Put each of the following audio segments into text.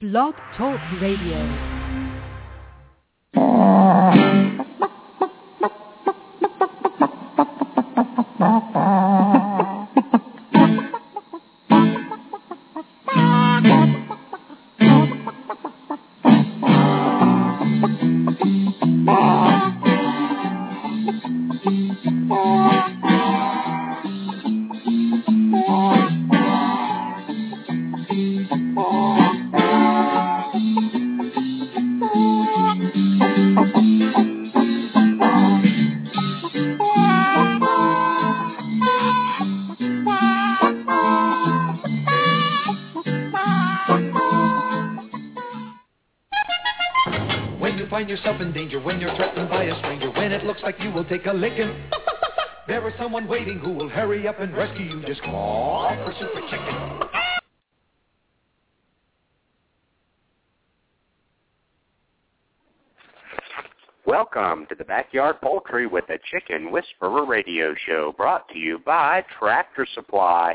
Blog Talk Radio. Welcome to the Backyard Poultry with the Chicken Whisperer radio show brought to you by Tractor Supply,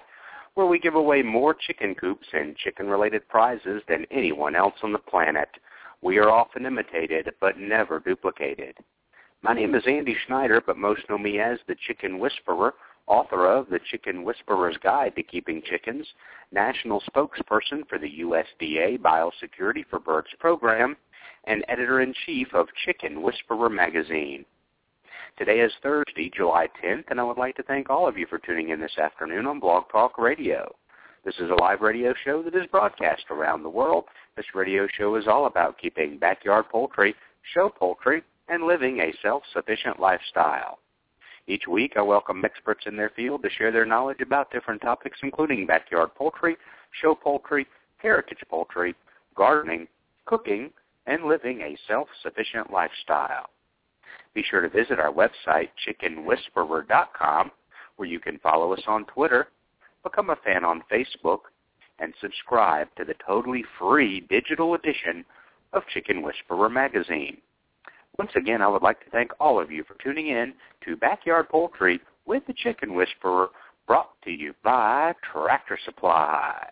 where we give away more chicken coops and chicken-related prizes than anyone else on the planet. We are often imitated, but never duplicated. My name is Andy Schneider, but most know me as the Chicken Whisperer, author of The Chicken Whisperer's Guide to Keeping Chickens, national spokesperson for the USDA Biosecurity for Birds program, and editor-in-chief of Chicken Whisperer magazine. Today is Thursday, July 10th, and I would like to thank all of you for tuning in this afternoon on Blog Talk Radio. This is a live radio show that is broadcast around the world. This radio show is all about keeping backyard poultry, show poultry, and living a self-sufficient lifestyle. Each week, I welcome experts in their field to share their knowledge about different topics, including backyard poultry, show poultry, heritage poultry, gardening, cooking, and living a self-sufficient lifestyle. Be sure to visit our website, chickenwhisperer.com, where you can follow us on Twitter, become a fan on Facebook, and subscribe to the totally free digital edition of Chicken Whisperer magazine. Once again, I would like to thank all of you for tuning in to Backyard Poultry with the Chicken Whisperer, brought to you by Tractor Supply.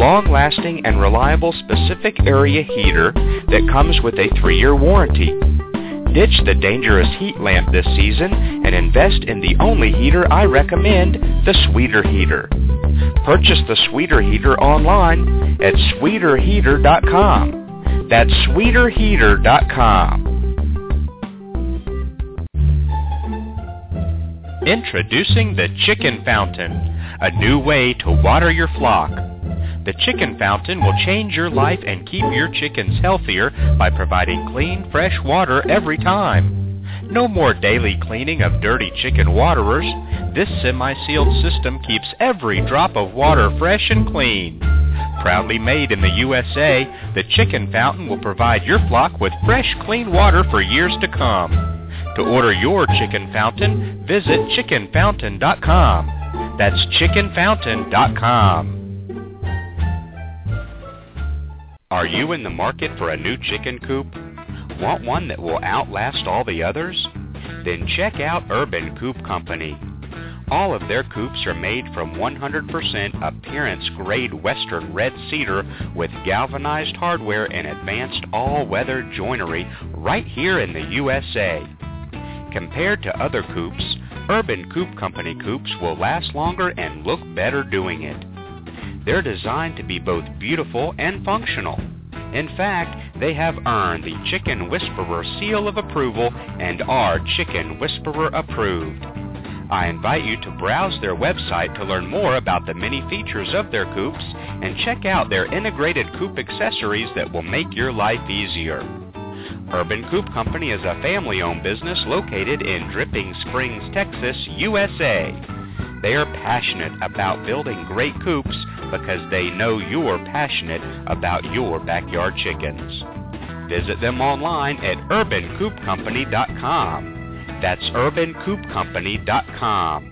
long-lasting, and reliable specific area heater that comes with a three-year warranty. Ditch the dangerous heat lamp this season and invest in the only heater I recommend, the Sweeter Heater. Purchase the Sweeter Heater online at sweeterheater.com. That's sweeterheater.com. Introducing the Chicken Fountain, a new way to water your flock. The Chicken Fountain will change your life and keep your chickens healthier by providing clean, fresh water every time. No more daily cleaning of dirty chicken waterers. This semi-sealed system keeps every drop of water fresh and clean. Proudly made in the USA, the Chicken Fountain will provide your flock with fresh, clean water for years to come. To order your Chicken Fountain, visit chickenfountain.com. That's chickenfountain.com. Are you in the market for a new chicken coop? Want one that will outlast all the others? Then check out Urban Coop Company. All of their coops are made from 100% appearance grade western red cedar with galvanized hardware and advanced all-weather joinery right here in the USA. Compared to other coops, Urban Coop Company coops will last longer and look better doing it. They're designed to be both beautiful and functional. In fact, they have earned the Chicken Whisperer seal of approval and are Chicken Whisperer approved. I invite you to browse their website to learn more about the many features of their coops and check out their integrated coop accessories that will make your life easier. Urban Coop Company is a family-owned business located in Dripping Springs, Texas, USA. They are passionate about building great coops because they know you're passionate about your backyard chickens. visit them online at urbancoopcompany.com. That's urbancoopcompany.com.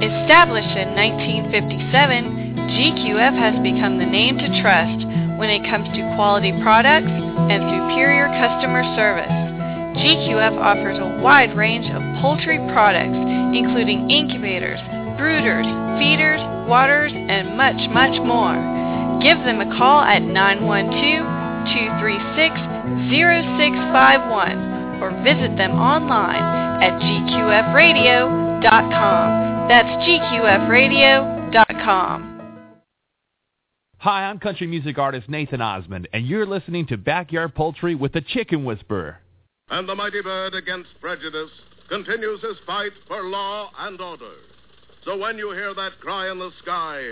Established in 1957, GQF has become the name to trust when it comes to quality products and superior customer service. GQF offers a wide range of poultry products, including incubators, brooders, feeders, waters, and much, much more. Give them a call at 912-236-0651 or visit them online at gqfradio.com. That's gqfradio.com. Hi, I'm country music artist Nathan Osmond, and you're listening to Backyard Poultry with the Chicken Whisperer. And the mighty bird against prejudice continues his fight for law and order. So when you hear that cry in the sky,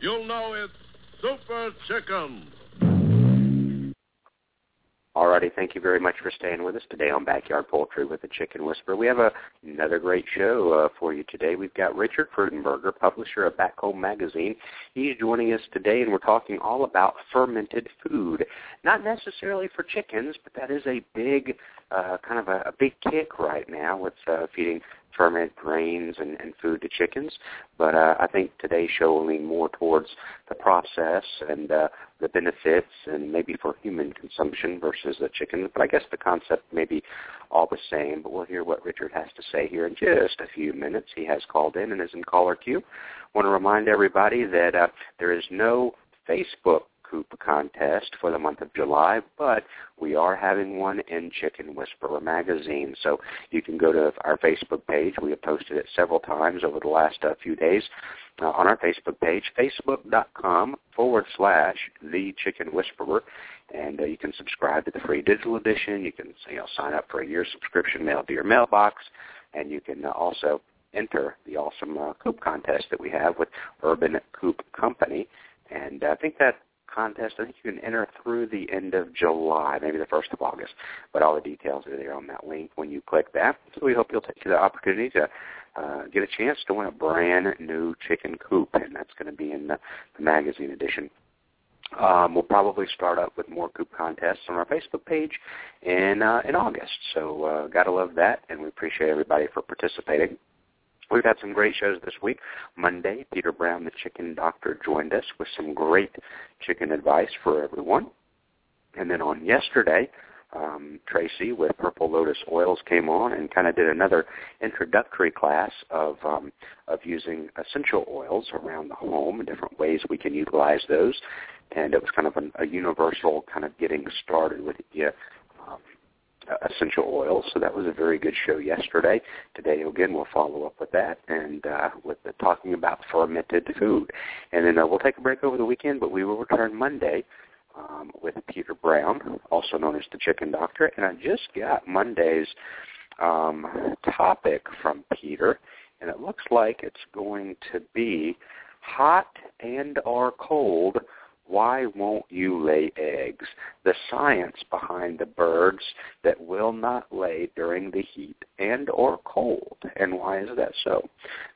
you'll know it's Super Chicken. Alrighty, thank you very much for staying with us today on Backyard Poultry with the Chicken Whisperer. We have a, another great show uh, for you today. We've got Richard Freudenberger, publisher of Back Home Magazine. He's joining us today, and we're talking all about fermented food. Not necessarily for chickens, but that is a big, uh, kind of a, a big kick right now with uh, feeding ferment grains and, and food to chickens. But uh, I think today's show will lean more towards the process and uh, the benefits and maybe for human consumption versus the chicken. But I guess the concept may be all the same. But we'll hear what Richard has to say here in just a few minutes. He has called in and is in caller queue. I want to remind everybody that uh, there is no Facebook Coop contest for the month of July, but we are having one in Chicken Whisperer magazine. So you can go to our Facebook page. We have posted it several times over the last uh, few days uh, on our Facebook page, facebook.com forward slash the Chicken Whisperer. And uh, you can subscribe to the free digital edition. You can you know, sign up for a year subscription mailed to your mailbox. And you can uh, also enter the awesome uh, coop contest that we have with Urban Coop Company. And I think that contest. I think you can enter through the end of July, maybe the first of August. But all the details are there on that link when you click that. So we hope you'll take the opportunity to uh, get a chance to win a brand new chicken coop, and that's going to be in the, the magazine edition. Um, we'll probably start up with more coop contests on our Facebook page in uh, in August. So uh, gotta love that, and we appreciate everybody for participating. We've had some great shows this week. Monday, Peter Brown, the chicken doctor, joined us with some great chicken advice for everyone. And then on yesterday, um, Tracy with Purple Lotus Oils came on and kind of did another introductory class of um, of using essential oils around the home and different ways we can utilize those. And it was kind of an, a universal kind of getting started with you essential oils. So that was a very good show yesterday. Today again we'll follow up with that and uh, with the talking about fermented food. And then uh, we'll take a break over the weekend, but we will return Monday um, with Peter Brown, also known as the Chicken Doctor. And I just got Monday's um, topic from Peter, and it looks like it's going to be hot and or cold why won't you lay eggs? The science behind the birds that will not lay during the heat and or cold. And why is that so?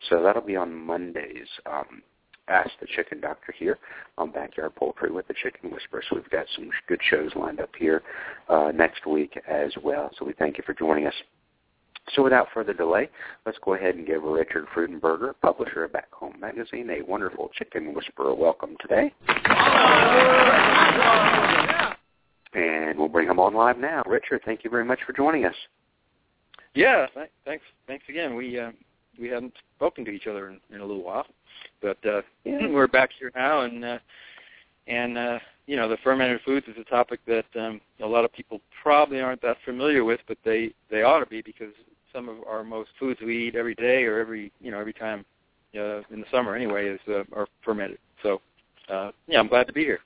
So that'll be on Mondays. Um, Ask the Chicken Doctor here on Backyard Poultry with the Chicken Whisperer. So we've got some good shows lined up here uh, next week as well. So we thank you for joining us. So without further delay, let's go ahead and give Richard Freudenberger, publisher of Back Home Magazine, a wonderful chicken whisperer welcome today. And we'll bring him on live now. Richard, thank you very much for joining us. Yeah, th- thanks. Thanks again. We uh, we haven't spoken to each other in, in a little while, but uh, yeah. we're back here now, and uh, and uh, you know the fermented foods is a topic that um, a lot of people probably aren't that familiar with, but they they ought to be because some of our most foods we eat every day or every you know every time uh, in the summer anyway is uh, are fermented. So uh, yeah, I'm glad to be here.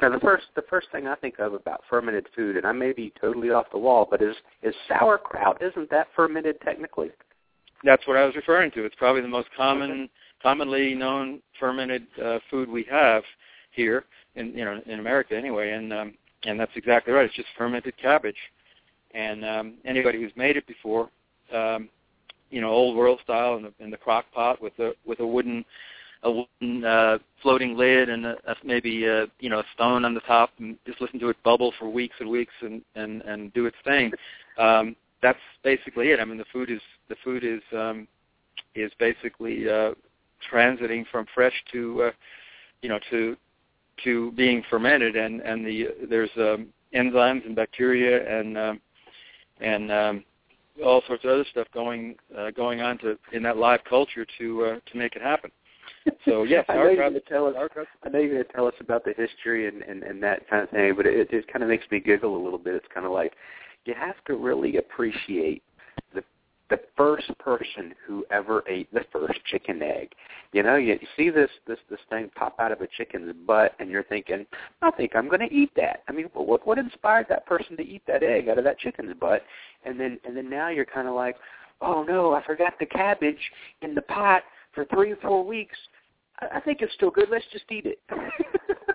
Now the first the first thing I think of about fermented food, and I may be totally off the wall, but is is sauerkraut. Isn't that fermented technically? That's what I was referring to. It's probably the most common, commonly known fermented uh, food we have here in you know in America anyway, and um, and that's exactly right. It's just fermented cabbage. And um, anybody who's made it before, um, you know, old world style in the in the crock pot with a with a wooden a wooden uh, floating lid and a, a, maybe a, you know a stone on the top, and just listen to it bubble for weeks and weeks and and and do its thing. Um, that's basically it. I mean, the food is the food is um, is basically uh, transiting from fresh to uh, you know to to being fermented, and and the there's um, enzymes and bacteria and um, and um, all sorts of other stuff going uh, going on to in that live culture to uh, to make it happen. So yes, I know you're going to tell us. I know you're going to tell us about the history and, and and that kind of thing, but it, it kind of makes me giggle a little bit. It's kind of like you have to really appreciate the first person who ever ate the first chicken egg. You know, you see this this this thing pop out of a chicken's butt, and you're thinking, I think I'm going to eat that. I mean, what what inspired that person to eat that egg out of that chicken's butt? And then and then now you're kind of like, oh no, I forgot the cabbage in the pot for three or four weeks. I, I think it's still good. Let's just eat it.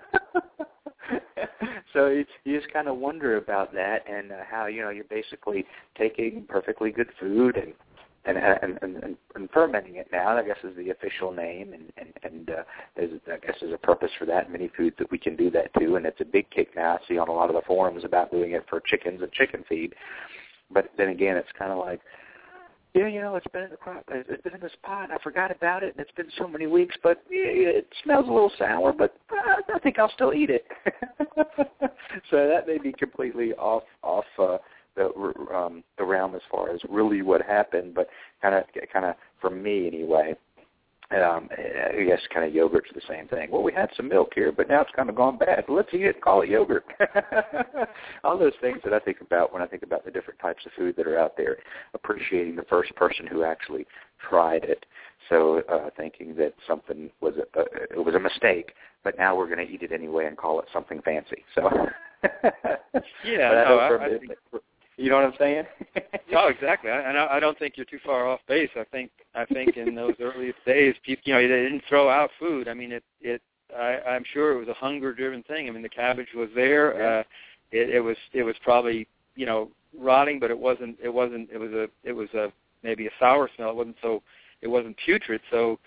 so you, you just kind of wonder about that and uh, how you know you're basically taking perfectly good food and and and, and, and fermenting it now. I guess is the official name, and and and uh, there's I guess there's a purpose for that. Many foods that we can do that too, and it's a big kick now. I see on a lot of the forums about doing it for chickens and chicken feed. But then again, it's kind of like yeah, you know, it's been in the crop. It's been in this pot. I forgot about it, and it's been so many weeks. But it smells a little sour, but I think I'll still eat it. so that may be completely off off uh, the um, the realm as far as really what happened, but kind of kind of for me anyway um, I guess kind of yogurt's the same thing. Well, we had some milk here, but now it's kind of gone bad. Let's eat it and call it yogurt. All those things that I think about when I think about the different types of food that are out there, appreciating the first person who actually tried it. So uh, thinking that something was a, uh, it was a mistake, but now we're going to eat it anyway and call it something fancy. So yeah, no, I, I think, you know what I'm saying? no, exactly. I, and I, I don't think you're too far off base. I think I think in those earliest days, people, you know, they didn't throw out food. I mean, it it. I, I'm sure it was a hunger-driven thing. I mean, the cabbage was there. Yeah. Uh, it, it was it was probably you know rotting, but it wasn't. It wasn't. It was a. It was a maybe a sour smell. It wasn't so. It wasn't putrid. So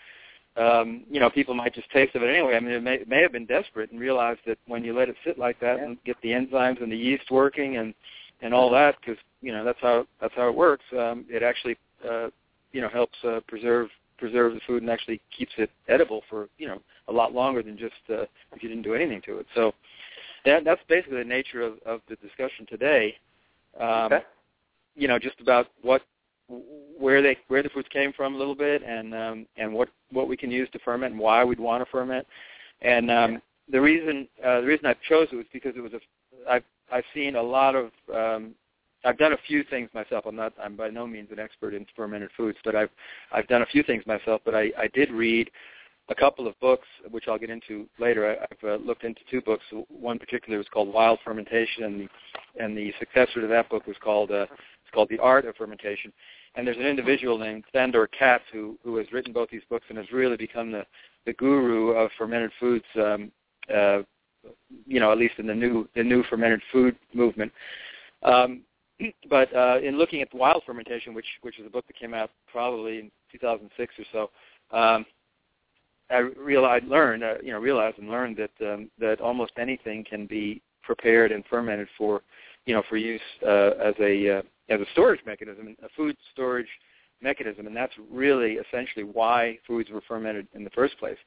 um, you know, people might just taste of it anyway. I mean, it may, it may have been desperate and realized that when you let it sit like that yeah. and get the enzymes and the yeast working and and all that because you know that's how that's how it works. Um, it actually uh, you know helps uh, preserve preserve the food and actually keeps it edible for you know a lot longer than just uh, if you didn't do anything to it. So that that's basically the nature of, of the discussion today. Um, okay. You know, just about what where they where the foods came from a little bit and um, and what what we can use to ferment and why we'd want to ferment. And um, the reason uh, the reason I chose it was because it was a I've I've seen a lot of um, I've done a few things myself. I'm not I'm by no means an expert in fermented foods, but I've I've done a few things myself. But I, I did read a couple of books, which I'll get into later. I, I've uh, looked into two books. One particular was called Wild Fermentation, and the and the successor to that book was called uh, it's called The Art of Fermentation. And there's an individual named Sandor Katz who who has written both these books and has really become the the guru of fermented foods. Um, uh, you know, at least in the new the new fermented food movement. Um, but uh, in looking at wild fermentation, which which is a book that came out probably in 2006 or so, um, I realized, learned, uh, you know, realized and learned that um, that almost anything can be prepared and fermented for, you know, for use uh, as a uh, as a storage mechanism, a food storage mechanism, and that's really essentially why foods were fermented in the first place.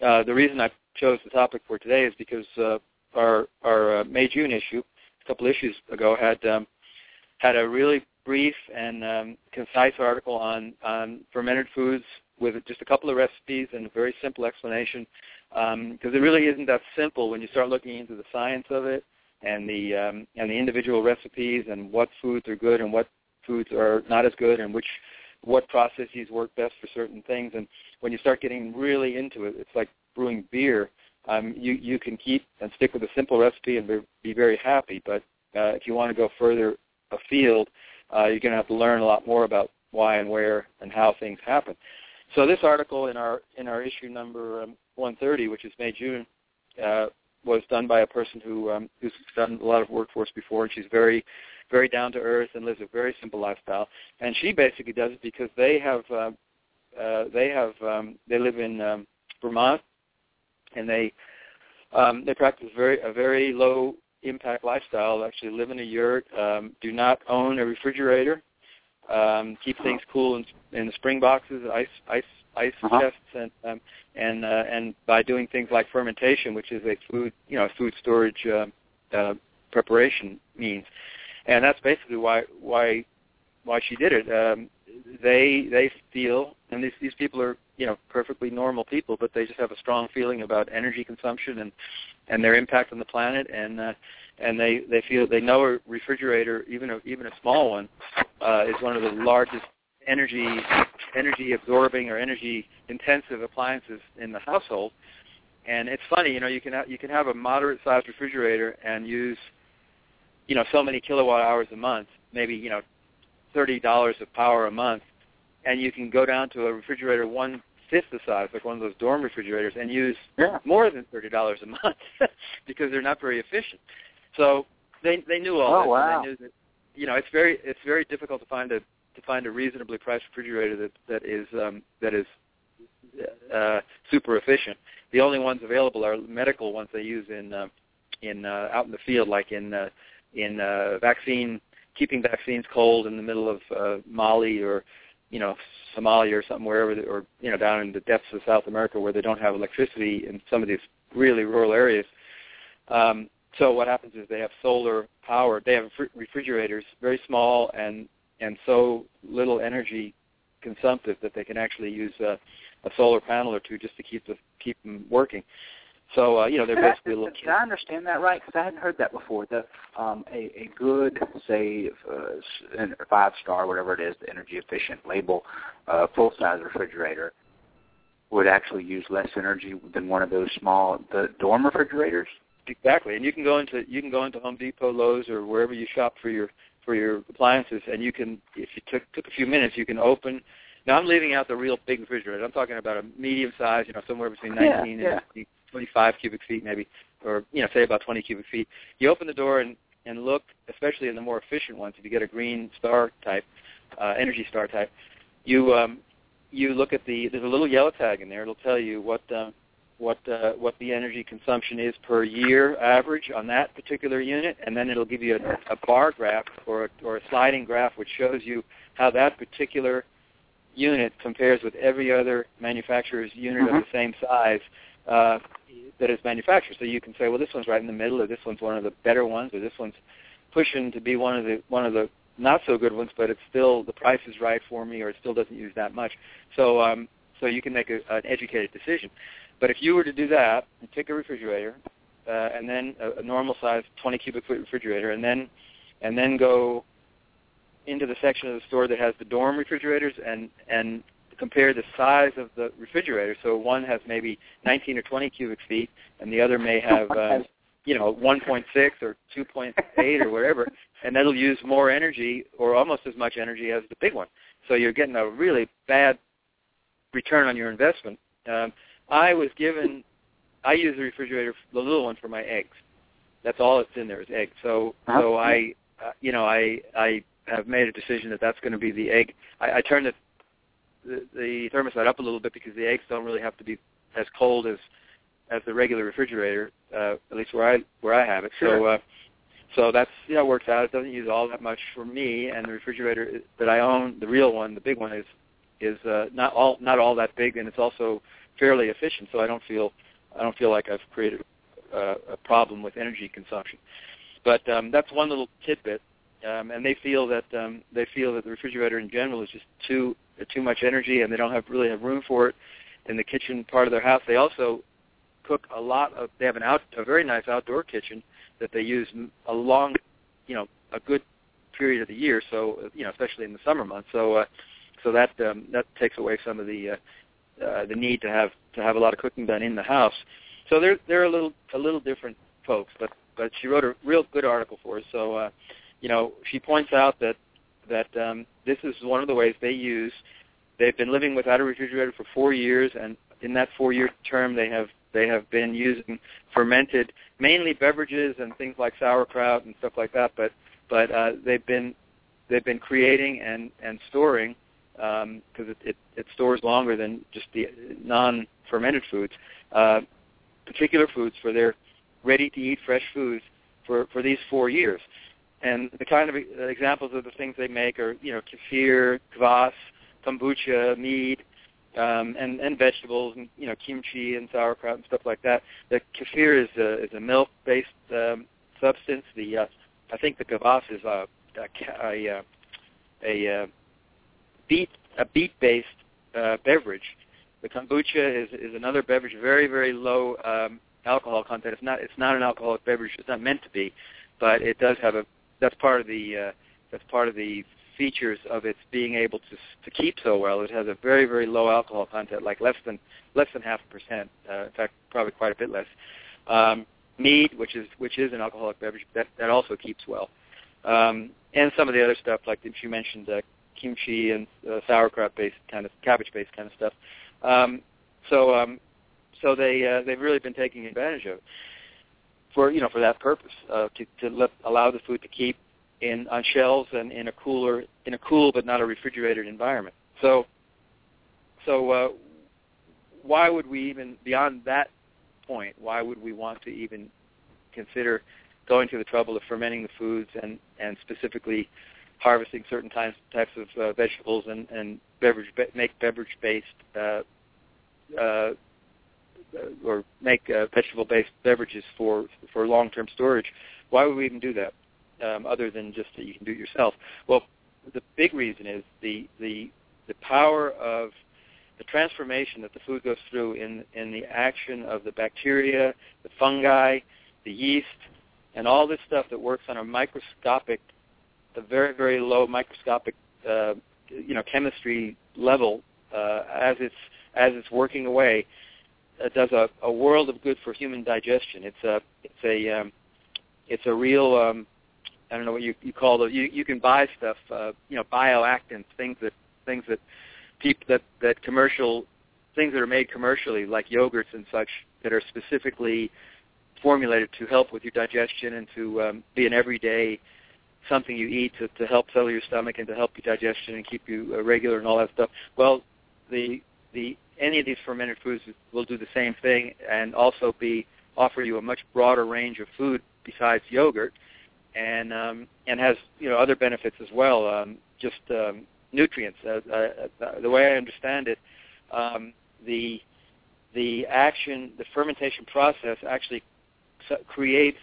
Uh, the reason I chose the topic for today is because uh, our our uh, May June issue, a couple issues ago, had um, had a really brief and um, concise article on on fermented foods with just a couple of recipes and a very simple explanation. Because um, it really isn't that simple when you start looking into the science of it and the um, and the individual recipes and what foods are good and what foods are not as good and which what processes work best for certain things. And when you start getting really into it, it's like brewing beer. Um, you you can keep and stick with a simple recipe and be, be very happy. But uh, if you want to go further afield, uh, you're going to have to learn a lot more about why and where and how things happen. So this article in our in our issue number um, 130, which is May June, uh, was done by a person who um, who's done a lot of work for us before, and she's very very down to earth and lives a very simple lifestyle. And she basically does it because they have uh, uh, they have um, they live in um, Vermont, and they um, they practice very a very low impact lifestyle. Actually, live in a yurt, um, do not own a refrigerator, um, keep things cool in, in the spring boxes, ice ice ice Uh-huh. chests, and um, and uh, and by doing things like fermentation, which is a food you know food storage uh, uh, preparation means, and that's basically why why why she did it. Um, they they feel, and these these people are you know perfectly normal people, but they just have a strong feeling about energy consumption and and their impact on the planet, and uh, and they they feel they know a refrigerator, even a even a small one, uh, is one of the largest energy energy absorbing or energy intensive appliances in the household. And it's funny, you know, you can ha- you can have a moderate sized refrigerator and use, you know, so many kilowatt hours a month, maybe you know, thirty dollars of power a month, and you can go down to a refrigerator one fifth the size, like one of those dorm refrigerators, and use Yeah. more than thirty dollars a month because they're not very efficient. So they they knew all Oh, this. wow. And they knew that you know it's very it's very difficult to find a to find a reasonably priced refrigerator that that is um, that is uh, super efficient. The only ones available are medical ones they use in uh, in uh, out in the field, like in uh, in uh, vaccine keeping vaccines cold in the middle of uh, Mali or you know Somalia or something wherever, or you know down in the depths of South America where they don't have electricity in some of these really rural areas. Um, so what happens is they have solar power. They have refrigerators, very small and and so little energy consumptive that they can actually use a, a solar panel or two just to keep the keep them working. So uh, you know they're Did basically a little. Did I understand that right? Because I hadn't heard that before. The um, a, a good, say, uh, five star, whatever it is, the energy efficient label, uh, full size refrigerator would actually use less energy than one of those small the dorm refrigerators. Exactly, and you can go into you can go into Home Depot, Lowe's, or wherever you shop for your for your appliances, and you can, if you took took a few minutes, you can open. Now I'm leaving out the real big refrigerator. I'm talking about a medium size, you know, somewhere between 19 Yeah, and 25 cubic feet, maybe, or you know, say about 20 cubic feet. You open the door and and look, especially in the more efficient ones. If you get a green star type, uh, Energy Star type, you um, you look at the there's a little yellow tag in there. It'll tell you what um, what uh, what the energy consumption is per year average on that particular unit, and then it'll give you a, a bar graph or a, or a sliding graph which shows you how that particular unit compares with every other manufacturer's unit of the same size uh, that is manufactured. So you can say, well, this one's right in the middle, or this one's one of the better ones, or this one's pushing to be one of the one of the not so good ones, but it's still the price is right for me, or it still doesn't use that much. So um, so you can make a, an educated decision. But if you were to do that and take a refrigerator, uh, and then a, a normal size 20 cubic foot refrigerator, and then and then go into the section of the store that has the dorm refrigerators and and compare the size of the refrigerator. So one has maybe 19 or 20 cubic feet, and the other may have uh, you know 1.6 or 2.8 or whatever, and that'll use more energy or almost as much energy as the big one. So you're getting a really bad return on your investment. Um, I was given, I use the refrigerator, the little one, for my eggs. That's all that's in there is eggs. So Uh-huh. so I, uh, you know, I I have made a decision that that's going to be the egg. I, I turned the, the the thermostat up a little bit because the eggs don't really have to be as cold as as the regular refrigerator, uh, at least where I where I have it. So uh, so that's you know works out. It doesn't use all that much for me, and the refrigerator that I own, the real one, the big one, is is uh, not all not all that big, and it's also fairly efficient. So I don't feel I don't feel like I've created uh, a problem with energy consumption. But um, that's one little tidbit, um, and they feel that um, they feel that the refrigerator in general is just too too much energy, and they don't have really have room for it in the kitchen part of their house. They also cook a lot of. They have an out a very nice outdoor kitchen that they use a long, you know, a good period of the year. So you know, especially in the summer months. So uh, so that um, that takes away some of the uh, uh, the need to have to have a lot of cooking done in the house. So they're they're a little a little different folks, but but she wrote a real good article for us. So uh, you know, she points out that that um, this is one of the ways they use. They've been living without a refrigerator for four years, and in that four-year term, they have they have been using fermented, mainly beverages and things like sauerkraut and stuff like that. But but uh, they've been they've been creating and and storing because um, it, it, it stores longer than just the non-fermented foods. Uh, particular foods for their ready-to-eat fresh foods for for these four years. And the kind of examples of the things they make are, you know, kefir, kvass, kombucha, mead, um, and and vegetables, and you know, kimchi and sauerkraut and stuff like that. The kefir is a is a milk-based um, substance. The uh, I think the kvass is a a, a, a, a beet a beet-based uh, beverage. The kombucha is is another beverage, very very low um, alcohol content. It's not it's not an alcoholic beverage. It's not meant to be, but it does have a that's part of the uh, that's part of the features of its being able to to keep so well. It has a very very low alcohol content, like less than less than half a percent. Uh, in fact, probably quite a bit less. Um, mead, which is which is an alcoholic beverage, that that also keeps well. Um, and some of the other stuff, like you mentioned, uh, kimchi and uh, sauerkraut-based kind of cabbage-based kind of stuff. Um, so um, so they uh, they've really been taking advantage of it for you know for that purpose uh, to to let, allow the food to keep in on shelves and in a cooler in a cool but not a refrigerated environment. So so uh, why would we even beyond that point? Why would we want to even consider going to the trouble of fermenting the foods and and specifically harvesting certain types types of uh, vegetables and and beverage make beverage based uh, uh, or make uh, vegetable-based beverages for for long-term storage. Why would we even do that, um, other than just that you can do it yourself? Well, the big reason is the the the power of the transformation that the food goes through in in the action of the bacteria, the fungi, the yeast, and all this stuff that works on a microscopic, a very very low microscopic, uh, you know, chemistry level uh, as it's as it's working away uh, does a, a world of good for human digestion. It's a it's a um, it's a real um, I don't know what you you call it. You you can buy stuff, uh, you know, bioactants, things that things that people that that commercial things that are made commercially, like yogurts and such, that are specifically formulated to help with your digestion and to um, be an everyday something you eat to, to help settle your stomach and to help your digestion and keep you uh, regular and all that stuff. Well, the the any of these fermented foods will do the same thing and also be offer you a much broader range of food besides yogurt, and um, and has you know other benefits as well, um, just um, nutrients. Uh, uh, the way I understand it, um, the the action, the fermentation process actually creates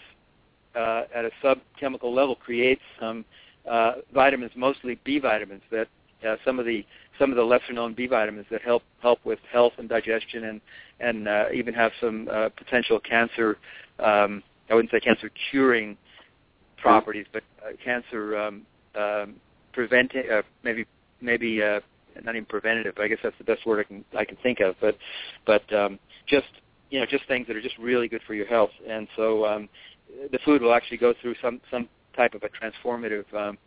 uh, at a subchemical level creates some uh, vitamins, mostly B vitamins that uh, some of the some of the lesser known B vitamins that help help with health and digestion and and uh, even have some uh, potential cancer um, I wouldn't say cancer curing properties but uh, cancer um, um, preventing uh, maybe maybe uh, not even preventative I guess that's the best word I can I can think of but but um, just you know just things that are just really good for your health. And so um, the food will actually go through some some type of a transformative um,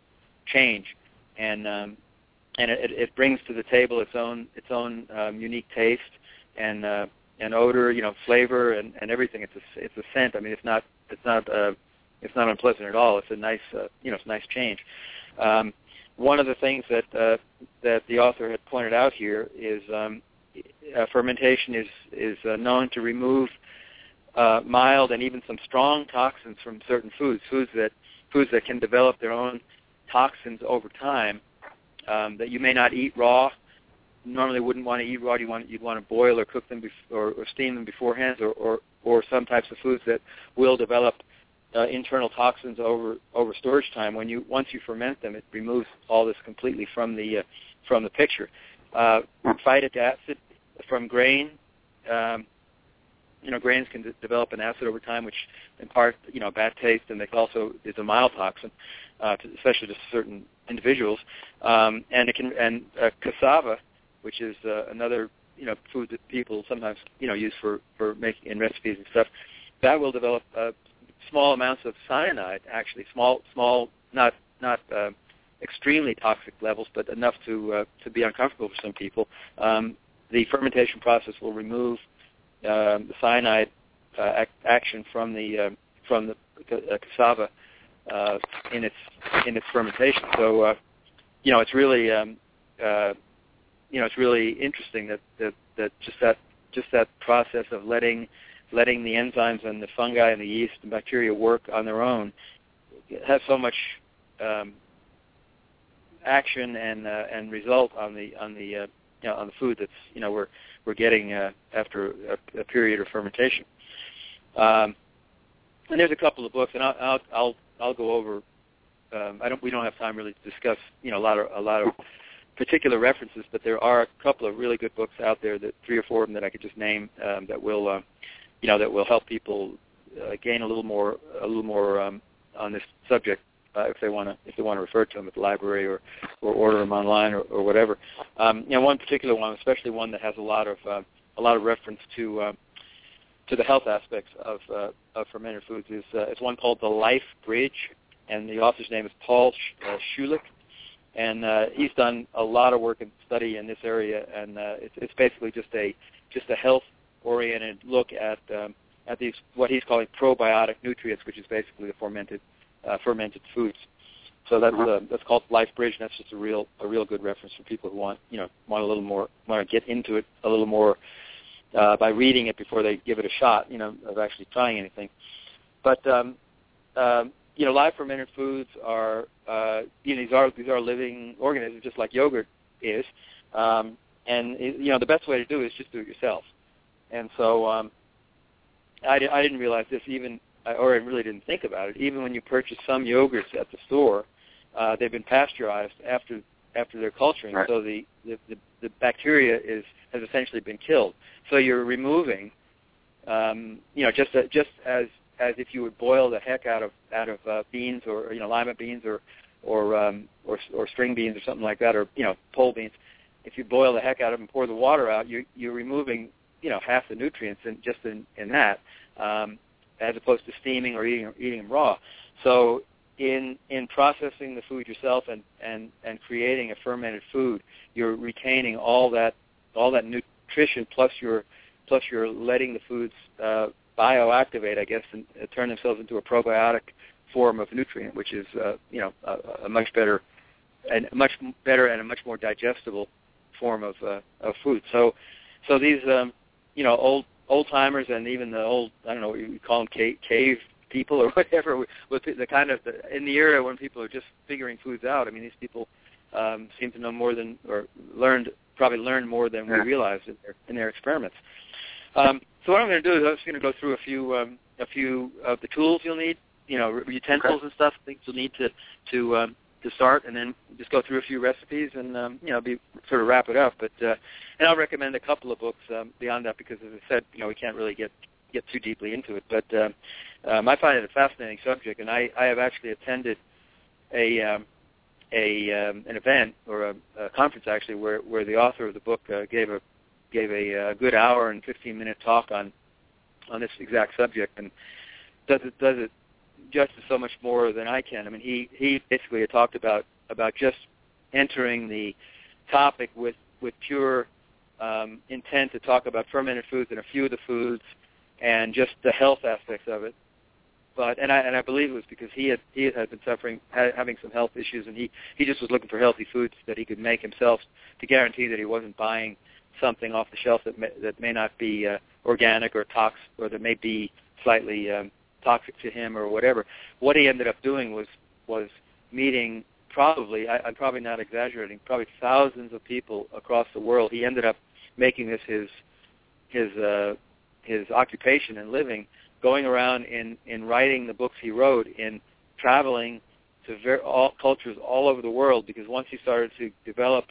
change and um, and it, it brings to the table its own its own um, unique taste and uh, and odor, you know, flavor and, and everything. It's a it's a scent. I mean, it's not it's not uh, it's not unpleasant at all. It's a nice uh, you know it's a nice change. Um, one of the things that uh, that the author had pointed out here is um, uh, fermentation is is uh, known to remove uh, mild and even some strong toxins from certain foods, foods that foods that can develop their own toxins over time um, that you may not eat raw. Normally, wouldn't want to eat raw. You want you'd want to boil or cook them bef- or, or steam them beforehand, or, or or some types of foods that will develop uh, internal toxins over over storage time. When you once you ferment them, it removes all this completely from the uh, from the picture. Uh, phytic acid from grain. Um, you know, grains can d- develop an acid over time, which impart, you know, bad taste, and they also is a mild toxin, uh, to, especially to certain individuals. Um, and it can and uh, cassava, which is uh, another you know food that people sometimes you know use for for making in recipes and stuff, that will develop uh, small amounts of cyanide. Actually, small small not not uh, extremely toxic levels, but enough to uh, to be uncomfortable for some people. Um, the fermentation process will remove um, the cyanide uh, ac- action from the uh, from the uh, cassava in its in its fermentation. So you know it's really um, you know, it's really interesting that that that just that just that process of letting letting the enzymes and the fungi and the yeast and bacteria work on their own has so much um, action and uh, and result on the on the uh, you know, on the food that's you know we're we're getting uh, after a, a period of fermentation. Um, and there's a couple of books, and I'll I'll I'll, I'll go over. Um, I don't. We don't have time really to discuss you know a lot of a lot of particular references, but there are a couple of really good books out there that three or four of them that I could just name um, that will uh, you know that will help people uh, gain a little more a little more um, on this subject uh, if they want to if they want to refer to them at the library or or order them online or, or whatever. Um, you know, one particular one, especially one that has a lot of uh, a lot of reference to uh, to the health aspects of uh, of fermented foods is uh, is one called the Life Bridge, and the author's name is Paul Sh- uh, Schulick, and uh, he's done a lot of work and study in this area, and uh, it's, it's basically just a just a health oriented look at um, at these what he's calling probiotic nutrients, which is basically the fermented uh, fermented foods. So that's uh, that's called Life Bridge, and that's just a real a real good reference for people who want you know want a little more want to get into it a little more uh, by reading it before they give it a shot, you know, of actually trying anything. But um, um, you know, live fermented foods are uh, you know these are these are living organisms, just like yogurt is. Um, and you know, the best way to do it is just do it yourself. And so um, I, I didn't realize this even or I really didn't think about it. Even when you purchase some yogurts at the store, uh, they've been pasteurized after after their culturing, right. so the, the the the bacteria is has essentially been killed. So you're removing, um, you know, just a, just as as if you would boil the heck out of out of uh, beans or you know lima beans or or um, or or string beans or something like that, or you know pole beans. If you boil the heck out of them and pour the water out, you're you're removing you know half the nutrients in just in in that. Um, as opposed to steaming or eating eating them raw. So in in processing the food yourself and and and creating a fermented food, you're retaining all that all that nutrition plus you're plus you're letting the foods uh, bioactivate, I guess, and uh, turn themselves into a probiotic form of nutrient, which is uh, you know a, a much better and much better and a much more digestible form of uh, of food. So so these um, you know old old timers and even the old I don't know what you call them cave, cave people or whatever with the kind of the, in the era when people are just figuring foods out. I mean, these people um, seem to know more than or learned probably learned more than we realized in their in their experiments. Um, so what I'm going to do is I'm just going to go through a few um, a few of the tools you'll need, you know, utensils okay. and stuff, things you'll need to to um, to start, and then just go through a few recipes and um, you know be sort of wrap it up. But uh, and I'll recommend a couple of books um, beyond that because, as I said, you know we can't really get get too deeply into it. But uh, um, I find it a fascinating subject, and I, I have actually attended a um, a um, an event or a, a conference actually where where the author of the book uh, gave a gave a, a good hour and 15 minute talk on on this exact subject and does it does it justice so much more than I can. I mean, he he basically had talked about about just entering the topic with with pure um, intent to talk about fermented foods and a few of the foods and just the health aspects of it. But and I and I believe it was because he had he had been suffering having some health issues and he he just was looking for healthy foods that he could make himself to guarantee that he wasn't buying something off the shelf that may, that may not be uh, organic or tox or that may be slightly um, toxic to him or whatever. What he ended up doing was was meeting probably I, I'm probably not exaggerating probably thousands of people across the world. He ended up making this his his uh, his occupation and living, going around in in writing the books he wrote, in traveling to ver- all cultures all over the world. Because once he started to develop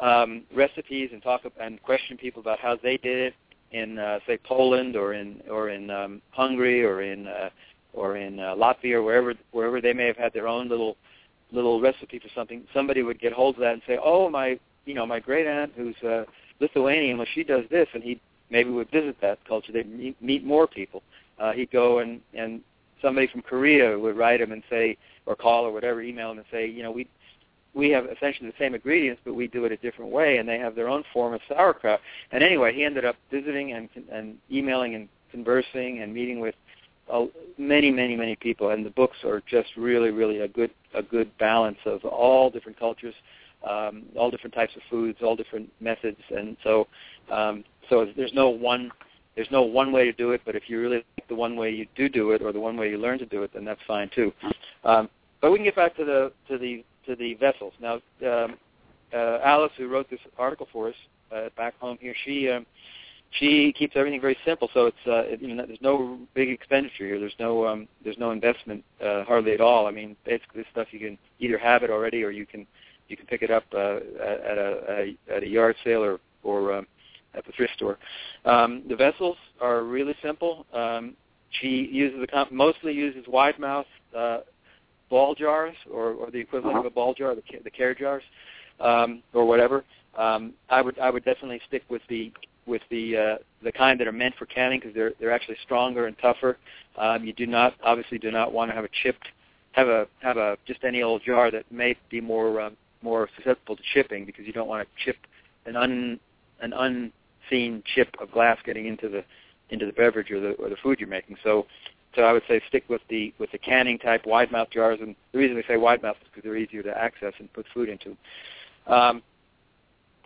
um, recipes and talk and question people about how they did it, in uh, say Poland or in or in um, Hungary or in uh, or in uh, Latvia or wherever wherever they may have had their own little little recipe for something, somebody would get hold of that and say, "Oh, my you know my great aunt who's uh, Lithuanian, well she does this," and he maybe would visit that culture. They'd meet, meet more people. Uh, he'd go and and somebody from Korea would write him and say or call or whatever, email him and say, you know, we we have essentially the same ingredients, but we do it a different way, and they have their own form of sauerkraut. And anyway, he ended up visiting and and emailing and conversing and meeting with uh, many, many, many people. And the books are just really, really a good a good balance of all different cultures, um, all different types of foods, all different methods, and so um, so there's no one there's no one way to do it. But if you really like the one way you do do it, or the one way you learn to do it, then that's fine too. Um, but we can get back to the to the to the vessels now. Um, uh, Alice, who wrote this article for us uh, back home here, she um, she keeps everything very simple. So it's uh, it, you know there's no big expenditure here. There's no um, there's no investment uh, hardly at all. I mean, basically this stuff you can either have it already or you can you can pick it up uh, at a, a at a yard sale or or um, at the thrift store. Um, the vessels are really simple. Um, she uses the mostly uses wide mouth uh, ball jars or, or the equivalent of a ball jar, the, the Kerr jars, um, or whatever. Um, I would I would definitely stick with the with the uh, the kind that are meant for canning because they're they're actually stronger and tougher. Um, you do not obviously do not want to have a chipped have a have a just any old jar that may be more um, more susceptible to chipping because you don't want to chip an un an unseen chip of glass getting into the into the beverage or the or the food you're making. So so I would say stick with the with the canning type wide mouth jars, and the reason we say wide mouth is because they're easier to access and put food into. Um,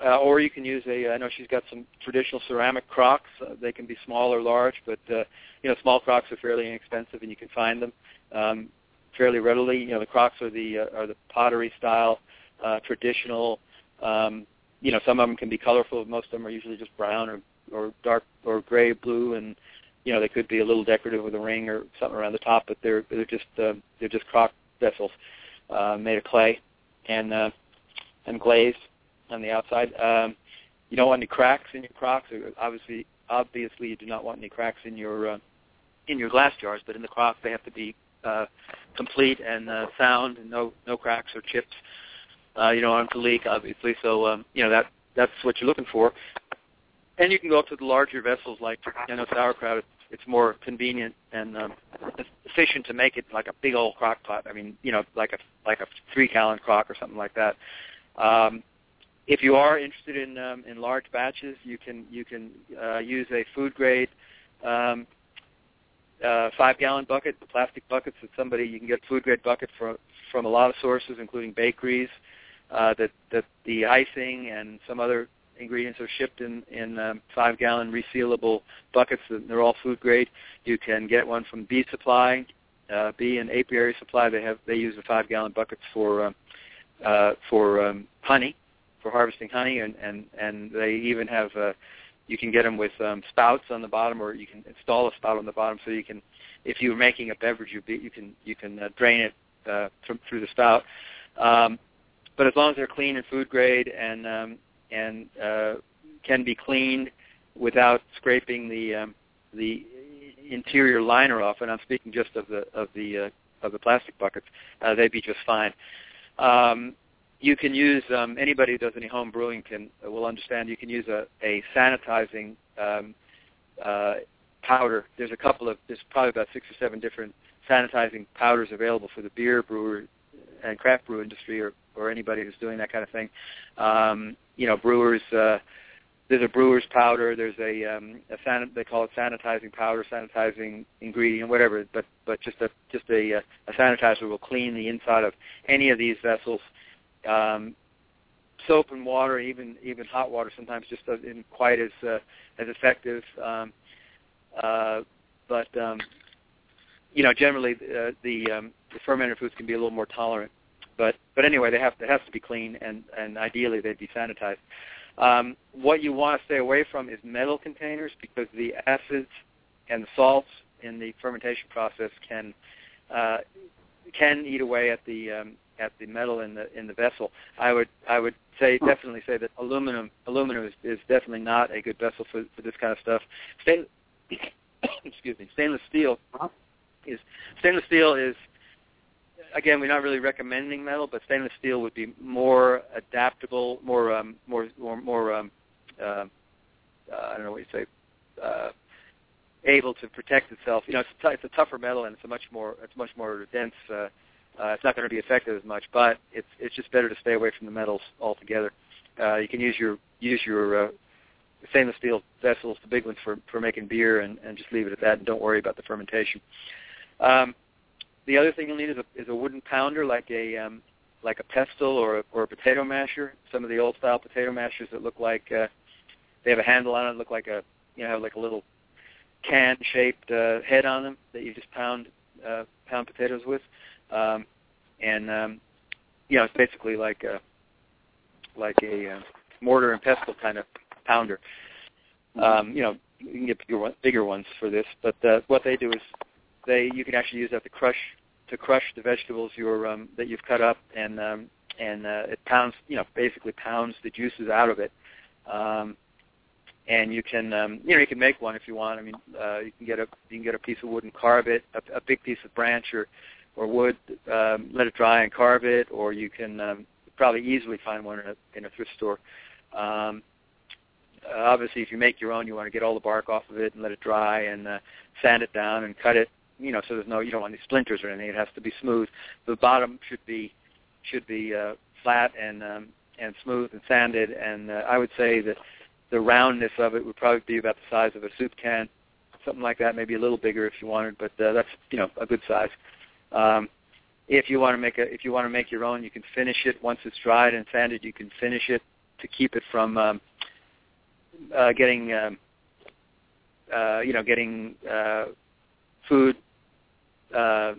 uh, or you can use a. I know she's got some traditional ceramic crocks. Uh, they can be small or large, but uh, you know small crocks are fairly inexpensive, and you can find them um, fairly readily. You know the crocks are the uh, are the pottery style, uh, traditional. Um, you know some of them can be colorful. Most of them are usually just brown or or dark or gray, blue, and you know they could be a little decorative with a ring or something around the top. But they're they're just uh, they're just crock vessels uh, made of clay and uh, and glazed on the outside. Um, you don't want any cracks in your crocks. Obviously, obviously, you do not want any cracks in your uh, in your glass jars. But in the crocks, they have to be uh, complete and uh, sound, and no no cracks or chips. Uh, you don't want them to leak, obviously. So um, you know that that's what you're looking for. And you can go up to the larger vessels, like you know sauerkraut. It's, more convenient and um, efficient to make it like a big old crock pot. I mean, you know, like a like a three gallon crock or something like that. Um, if you are interested in um, in large batches, you can you can uh, use a food grade um, uh, five gallon bucket, the plastic buckets that somebody you can get food grade bucket from from a lot of sources, including bakeries. Uh, that that the icing and some other ingredients are shipped in in um, five gallon resealable buckets. They're all food grade. You can get one from Bee Supply, uh, Bee and Apiary Supply. They have they use the five gallon buckets for um, uh, for um, honey for harvesting honey, and and and they even have uh, you can get them with um, spouts on the bottom, or you can install a spout on the bottom, so you can if you're making a beverage, you be, you can you can uh, drain it uh, from, through the spout. Um, but as long as they're clean and food grade and um, and uh, can be cleaned without scraping the um, the interior liner off, and I'm speaking just of the of the uh, of the plastic buckets, uh, they'd be just fine. Um, you can use um, anybody who does any home brewing can will understand. You can use a, a sanitizing um, uh, powder. There's a couple of there's probably about six or seven different sanitizing powders available for the beer brewer and craft brew industry or or anybody who's doing that kind of thing. Um, you know, brewers. Uh, there's a brewer's powder. There's a, um, a san- they call it sanitizing powder, sanitizing ingredient, whatever. But but just a just a, a sanitizer will clean the inside of any of these vessels um, soap and water, even even hot water, sometimes just isn't quite as uh, as effective. Um, uh, but um, you know, generally uh, the um, the fermented foods can be a little more tolerant. But but anyway, they have to have to be clean, and and ideally they'd be sanitized. Um, what you want to stay away from is metal containers because the acids and the salts in the fermentation process can uh, can eat away at the um, at the metal in the in the vessel. I would I would say definitely say that aluminum aluminum is, is definitely not a good vessel for, for this kind of stuff. Stainless, excuse me, stainless steel is stainless steel is again we're not really recommending metal, but stainless steel would be more adaptable, more um, more more more um, uh, uh, I don't know what you say. Uh, able to protect itself. You know, it's a, t- it's a tougher metal and it's a much more it's much more dense uh, uh, it's not going to be effective as much, but it's it's just better to stay away from the metals altogether. Uh, you can use your use your uh, stainless steel vessels, the big ones for for making beer, and and just leave it at that, and don't worry about the fermentation. Um, the other thing you'll need is a is a wooden pounder, like a um, like a pestle or a, or a potato masher. Some of the old style potato mashers that look like uh, they have a handle on it, look like a you know like a little can shaped uh, head on them that you just pound uh, pound potatoes with, um, and um, you know it's basically like a like a uh, mortar and pestle kind of pounder. Um, you know you can get bigger, bigger ones for this, but uh, what they do is they you can actually use that to crush to crush the vegetables you're um, that you've cut up, and um, and uh, it pounds you know basically pounds the juices out of it. Um, and you can um, you know you can make one if you want. I mean, uh, you can get a you can get a piece of wood and carve it, a, a big piece of branch or or wood, um, let it dry and carve it, or you can um, probably easily find one in a in a thrift store. Um, obviously, if you make your own, you want to get all the bark off of it and let it dry and uh, sand it down and cut it. You know, so there's no you don't want any splinters or anything. It has to be smooth. The bottom should be should be uh, flat and um, and smooth and sanded. And uh, I would say that the roundness of it would probably be about the size of a soup can, something like that. Maybe a little bigger if you wanted, but uh, that's you know a good size. Um, if you want to make a if you want to make your own, you can finish it once it's dried and sanded. You can finish it to keep it from um, uh, getting um, uh, you know getting uh, food uh,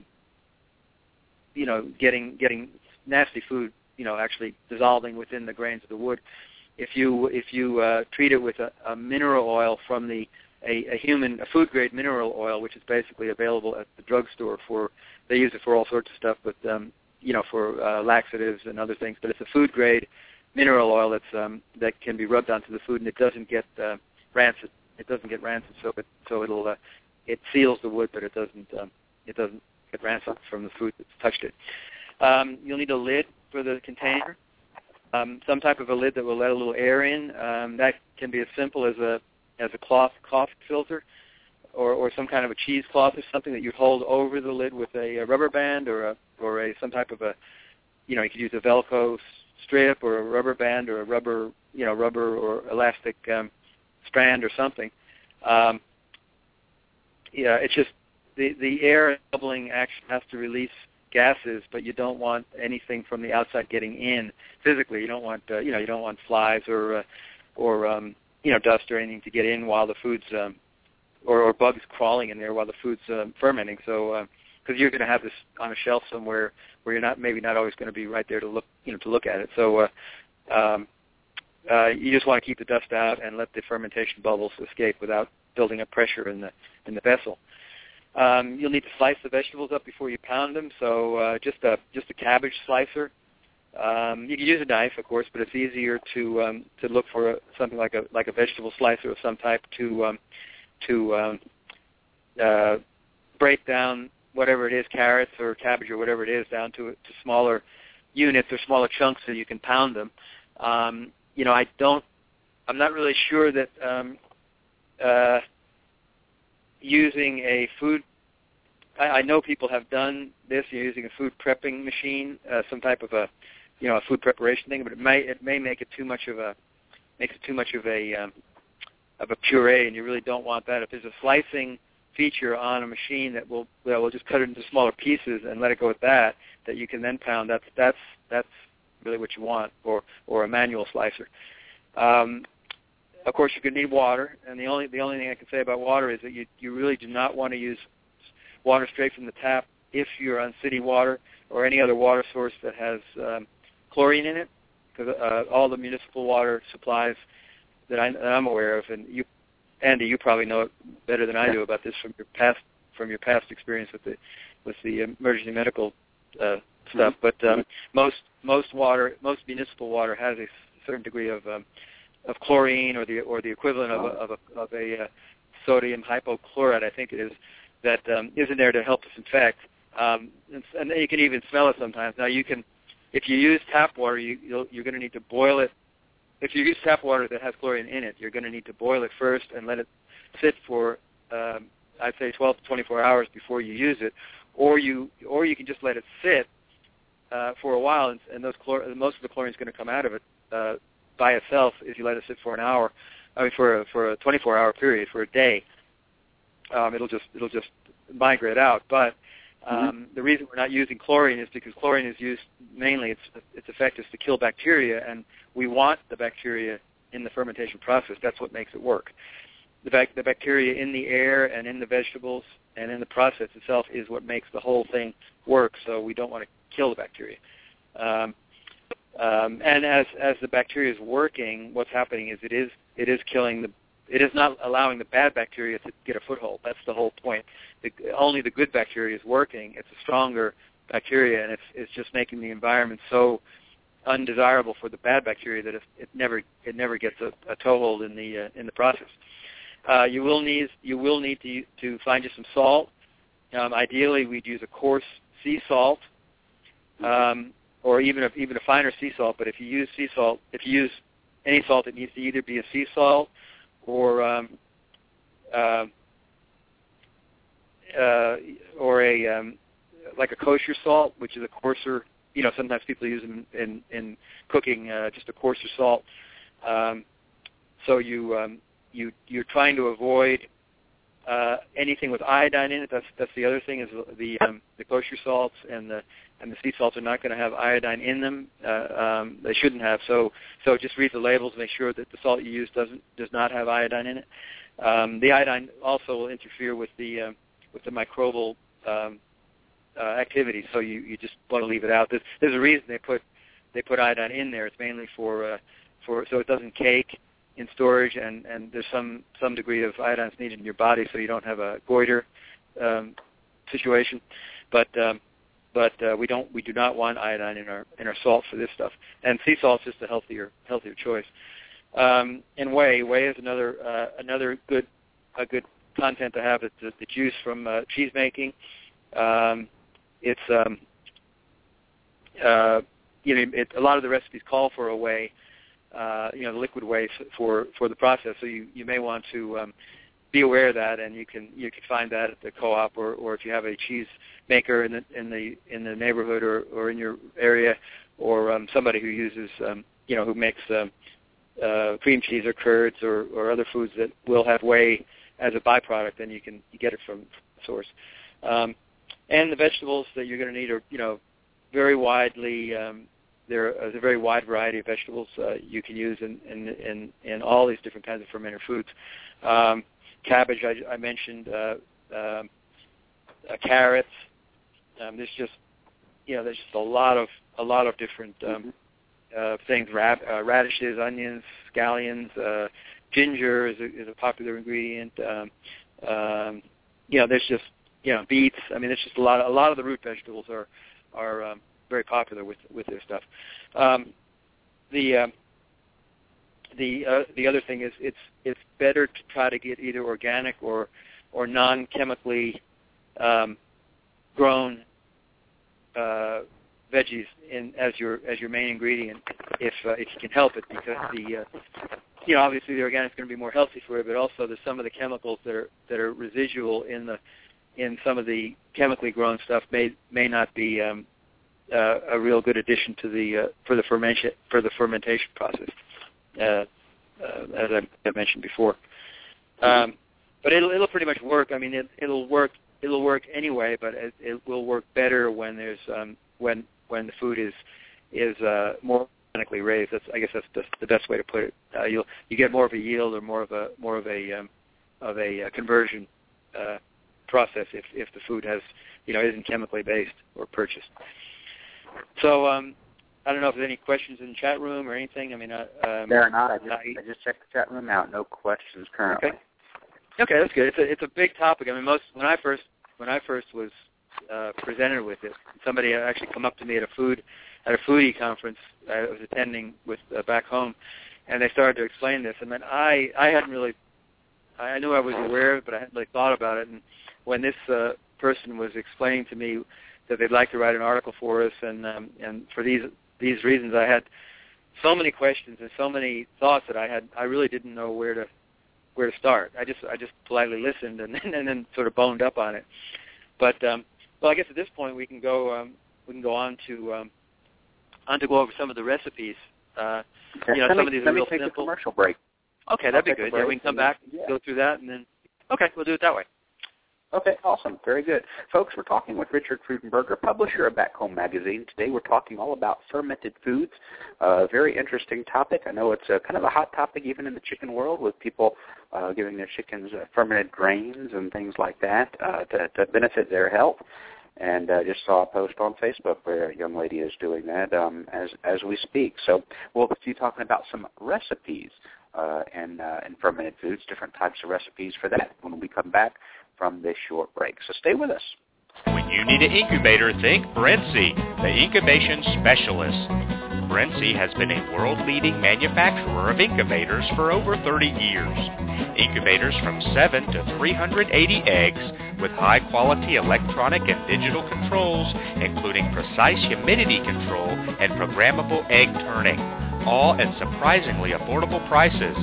you know getting getting nasty food you know actually dissolving within the grains of the wood. If you if you uh, treat it with a, a mineral oil from the a, a human a food grade mineral oil which is basically available at the drugstore for they use it for all sorts of stuff but um, you know for uh, laxatives and other things but it's a food grade mineral oil that's um, that can be rubbed onto the food and it doesn't get uh, rancid. It doesn't get rancid so it so it'll uh, it seals the wood but it doesn't um, it doesn't get rancid from the food that's touched it um, you'll need a lid for the container um, some type of a lid that will let a little air in. Um, that can be as simple as a as a cloth coffee filter, or or some kind of a cheesecloth or something that you hold over the lid with a, a rubber band or a or a some type of a you know you could use a Velcro strip or a rubber band or a rubber you know rubber or elastic um, strand or something. Um, yeah, it's just the the air bubbling action has to release gases, but you don't want anything from the outside getting in physically. You don't want uh, you know you don't want flies or uh, or um, you know dust or anything to get in while the food's um, or, or bugs crawling in there while the food's um, fermenting. So because uh, you're going to have this on a shelf somewhere where you're not maybe not always going to be right there to look you know to look at it. So uh, um, uh, you just want to keep the dust out and let the fermentation bubbles escape without building up pressure in the in the vessel. Um, you'll need to slice the vegetables up before you pound them. So uh, just a just a cabbage slicer. Um, you can use a knife, of course, but it's easier to um, to look for a, something like a like a vegetable slicer of some type to um, to um, uh, break down whatever it is, carrots or cabbage or whatever it is, down to to smaller units or smaller chunks so you can pound them. Um, you know, I don't. I'm not really sure that um, uh, using a food I, I know people have done this using a food prepping machine, uh, some type of a you know a food preparation thing, but it may it may make it too much of a makes it too much of a um, of a puree, and you really don't want that. If there's a slicing feature on a machine that will that will just cut it into smaller pieces and let it go with that, that you can then pound. That's that's that's really what you want, or or a manual slicer. Um, of course, you're going to need water, and the only the only thing I can say about water is that you you really do not want to use water straight from the tap if you're on city water or any other water source that has um, chlorine in it, because uh, all the municipal water supplies that, I, that I'm aware of, and you, Andy, you probably know it better than I do about this from your past from your past experience with the with the emergency medical uh, stuff. Mm-hmm. But um, most most water, most municipal water has a certain degree of um, of chlorine or the or the equivalent of a, of a, of a uh, sodium hypochlorite, I think it is, that um, isn't there to help disinfect. Um, and, and you can even smell it sometimes. Now you can, if you use tap water, you, you'll, you're going to need to boil it. If you use tap water that has chlorine in it, you're going to need to boil it first and let it sit for, um, I'd say 12 to 24 hours before you use it, or you or you can just let it sit uh, for a while, and, and those chlor- most of the chlorine is going to come out of it uh, by itself if you let it sit for an hour. I mean, for a, for a 24-hour period, for a day, um, it'll just it'll just migrate out. But Um, mm-hmm. The reason we're not using chlorine is because chlorine is used mainly its its effect is to kill bacteria, and we want the bacteria in the fermentation process. That's what makes it work. The, bac- the bacteria in the air and in the vegetables and in the process itself is what makes the whole thing work. So we don't want to kill the bacteria. Um, um, and as as the bacteria is working, what's happening is it is it is killing the it is not allowing the bad bacteria to get a foothold. That's the whole point. The, only the good bacteria is working. It's a stronger bacteria, and it's it's just making the environment so undesirable for the bad bacteria that it, it never it never gets a, a toehold in the uh, in the process. Uh, you will need you will need to to find you some salt. Um, ideally, we'd use a coarse sea salt, um, or even a, even a finer sea salt. But if you use sea salt, if you use any salt, it needs to either be a sea salt or um, uh, uh, or a um, like a kosher salt, which is a coarser. You know, sometimes people use them in in cooking, uh, just a coarser salt. Um, so you um, you you're trying to avoid uh, anything with iodine in it. That's that's the other thing is the um, the kosher salts and the and the sea salts are not going to have iodine in them. Uh, um, they shouldn't have. So so just read the labels, make sure that the salt you use doesn't does not have iodine in it. Um, the iodine also will interfere with the uh, with the microbial um, uh, activity. So you you just want to leave it out. There's, there's a reason they put they put iodine in there. It's mainly for uh, for so it doesn't cake in storage, and and there's some some degree of iodine needed in your body, so you don't have a goiter um, situation. But um, but uh, we don't we do not want iodine in our in our salt for this stuff. And sea salt is just a healthier healthier choice. Um, and whey whey is another uh, another good a good content to have. It's the, the juice from uh, cheese making. Um, it's um, uh, you know it, a lot of the recipes call for a whey uh, you know, the liquid waste for for the process. So you you may want to um, be aware of that, and you can you can find that at the co-op, or or if you have a cheese maker in the in the in the neighborhood or or in your area, or um, somebody who uses um, you know who makes um, uh, cream cheese or curds or or other foods that will have whey as a byproduct, then you can you get it from source. Um, and the vegetables that you're going to need are you know very widely um, there is a very wide variety of vegetables uh, you can use in, in, in, in all these different kinds of fermented foods. Um, cabbage, I, I mentioned, uh, um, uh, carrots. Um, there's just, you know, there's just a lot of a lot of different um, uh, things. Rad, uh, radishes, onions, scallions, uh, ginger is a, is a popular ingredient. Um, um, you know, there's just you know beets. I mean, there's just a lot. Of, a lot of the root vegetables are are um, very popular with with their stuff. Um, the um, the uh, the other thing is it's it's better to try to get either organic or or non-chemically um, grown uh, veggies in as your as your main ingredient if uh, if you can help it because the uh, you know obviously the organic is going to be more healthy for you but also there's some of the chemicals that are that are residual in the in some of the chemically grown stuff may may not be um, uh, a real good addition to the uh, for the fermentation for the fermentation process, uh, uh, as I mentioned before. Um, but it'll it'll pretty much work. I mean, it, it'll work it'll work anyway, but it, it will work better when there's um, when when the food is is uh, more organically raised. That's I guess that's the, the best way to put it. Uh, you'll you get more of a yield or more of a more of a um, of a uh, conversion uh, process if if the food has you know isn't chemically based or purchased. So um, I don't know if there's any questions in the chat room or anything. I mean, uh, um, there are not. I just, I, just checked the chat room out. No questions currently. Okay. Okay, that's good. It's a it's a big topic. I mean, most when I first when I first was uh, presented with it, somebody actually come up to me at a food at a foodie conference I was attending with uh, back home, and they started to explain this. And then I I hadn't really I knew I was aware of it, but I hadn't really thought about it. And when this uh, person was explaining to me that they'd like to write an article for us, and um, and for these these reasons, I had so many questions and so many thoughts that I had I really didn't know where to where to start. I just I just politely listened and then and then sort of boned up on it. But um, well, I guess at this point we can go um, we can go on to um, on to go over some of the recipes. Uh, okay. You know, let some me, of these let are real me take simple. A commercial break. Okay, that'd I'll be good. Yeah, we can come back, yeah. go through that, and then okay, we'll do it that way. Okay, awesome. Very good. Folks, we're talking with Richard Freudenberger, publisher of Back Home Magazine. Today we're talking all about fermented foods. A very interesting topic. I know it's a, kind of a hot topic even in the chicken world with people uh, giving their chickens uh, fermented grains and things like that uh, to, to benefit their health. And uh, just saw a post on Facebook where a young lady is doing that um, as as we speak. So we'll be talking about some recipes uh, and, uh, and fermented foods, different types of recipes for that when we come back from this short break. So stay with us. When you need an incubator, think Brinsea, the incubation specialist. Brinsea has been a world-leading manufacturer of incubators for over 30 years. Incubators from 7 to 380 eggs with high-quality electronic and digital controls, including precise humidity control and programmable egg turning, all at surprisingly affordable prices.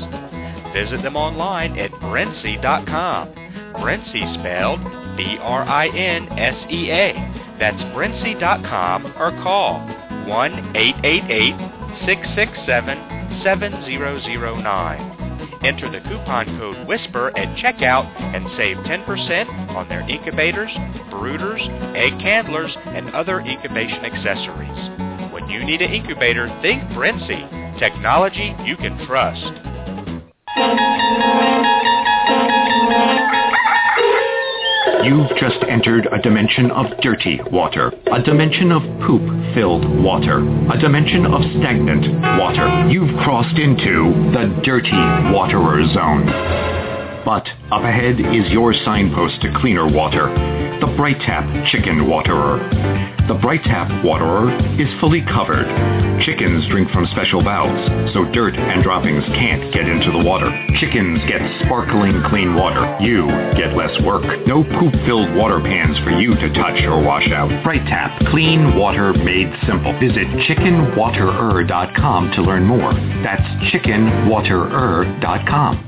Visit them online at brinsea.com Brinsea spelled B-R-I-N-S-E-A. That's Brinsea.com or call 1-888-667-7009. Enter the coupon code WHISPER at checkout and save 10% on their incubators, brooders, egg handlers, and other incubation accessories. When you need an incubator, think Brinsea. Technology you can trust. You've just entered a dimension of dirty water, a dimension of poop-filled water, a dimension of stagnant water. You've crossed into the dirty waterer zone. But up ahead is your signpost to cleaner water, the Bright Tap Chicken Waterer. The Bright Tap Waterer is fully covered. Chickens drink from special valves, so dirt and droppings can't get into the water. Chickens get sparkling clean water. You get less work. No poop-filled water pans for you to touch or wash out. Bright Tap, clean water made simple. Visit chickenwaterer.com to learn more. That's chickenwaterer.com.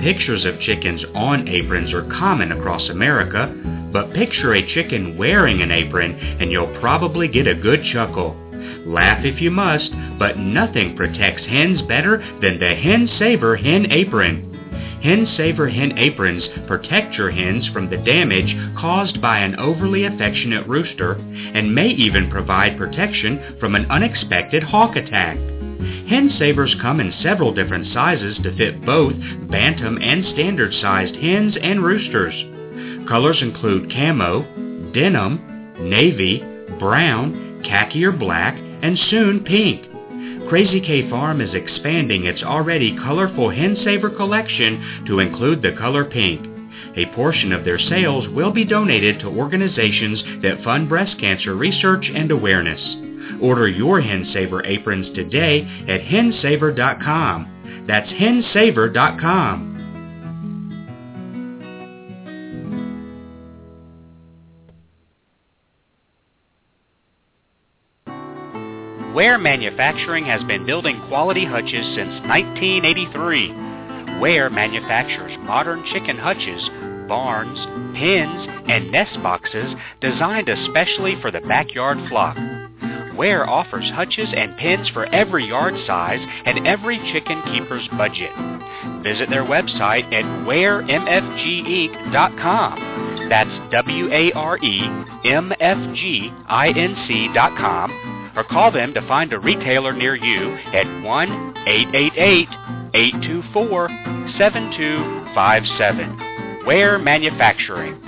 Pictures of chickens on aprons are common across America, but picture a chicken wearing an apron and you'll probably get a good chuckle. Laugh if you must, but nothing protects hens better than the Hen Saver Hen Apron. Hen Saver Hen Aprons protect your hens from the damage caused by an overly affectionate rooster and may even provide protection from an unexpected hawk attack. Hen savers come in several different sizes to fit both bantam and standard sized hens and roosters. Colors include camo, denim, navy, brown, khaki or black, and soon pink. Crazy K Farm is expanding its already colorful Hen Saver collection to include the color pink. A portion of their sales will be donated to organizations that fund breast cancer research and awareness. Order your HenSaver aprons today at hensaver.com. That's hensaver.com. Ware Manufacturing has been building quality hutches since 1983. Ware manufactures modern chicken hutches, barns, pens, and nest boxes designed especially for the backyard flock. Ware offers hutches and pens for every yard size and every chicken keeper's budget. Visit their website at waremfginc.com. That's W-A-R-E-M-F-G-I-N-C dot com. Or call them to find a retailer near you at 1-888-824-7257. Ware Manufacturing.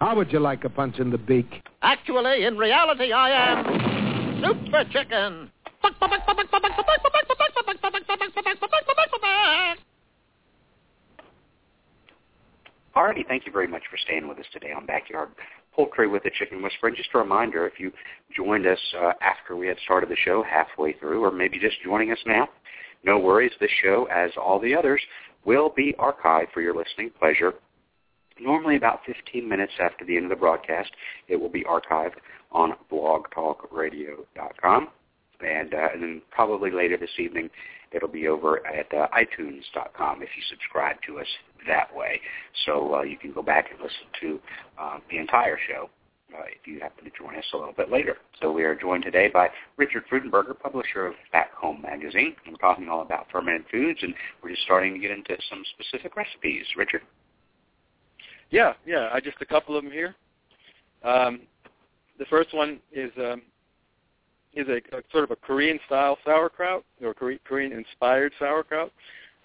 How would you like a punch in the beak? Actually, in reality, I am super chicken. Alrighty, thank you very much for staying with us today on Backyard Poultry with the Chicken Whisperer. And just a reminder, if you joined us uh, after we had started the show halfway through, or maybe just joining us now, no worries. This show, as all the others, will be archived for your listening pleasure. Normally about 15 minutes after the end of the broadcast, it will be archived on blogtalkradio.com. And, uh, and then probably later this evening, it'll be over at uh, iTunes.com if you subscribe to us that way. So uh, you can go back and listen to uh, the entire show uh, if you happen to join us a little bit later. So we are joined today by Richard Freudenberger, publisher of Back Home Magazine. We're talking all about fermented foods, and we're just starting to get into some specific recipes. Richard? Yeah, yeah. I just a couple of them here. Um, the first one is um, is a, a, sort of a Korean style sauerkraut or Korean inspired sauerkraut.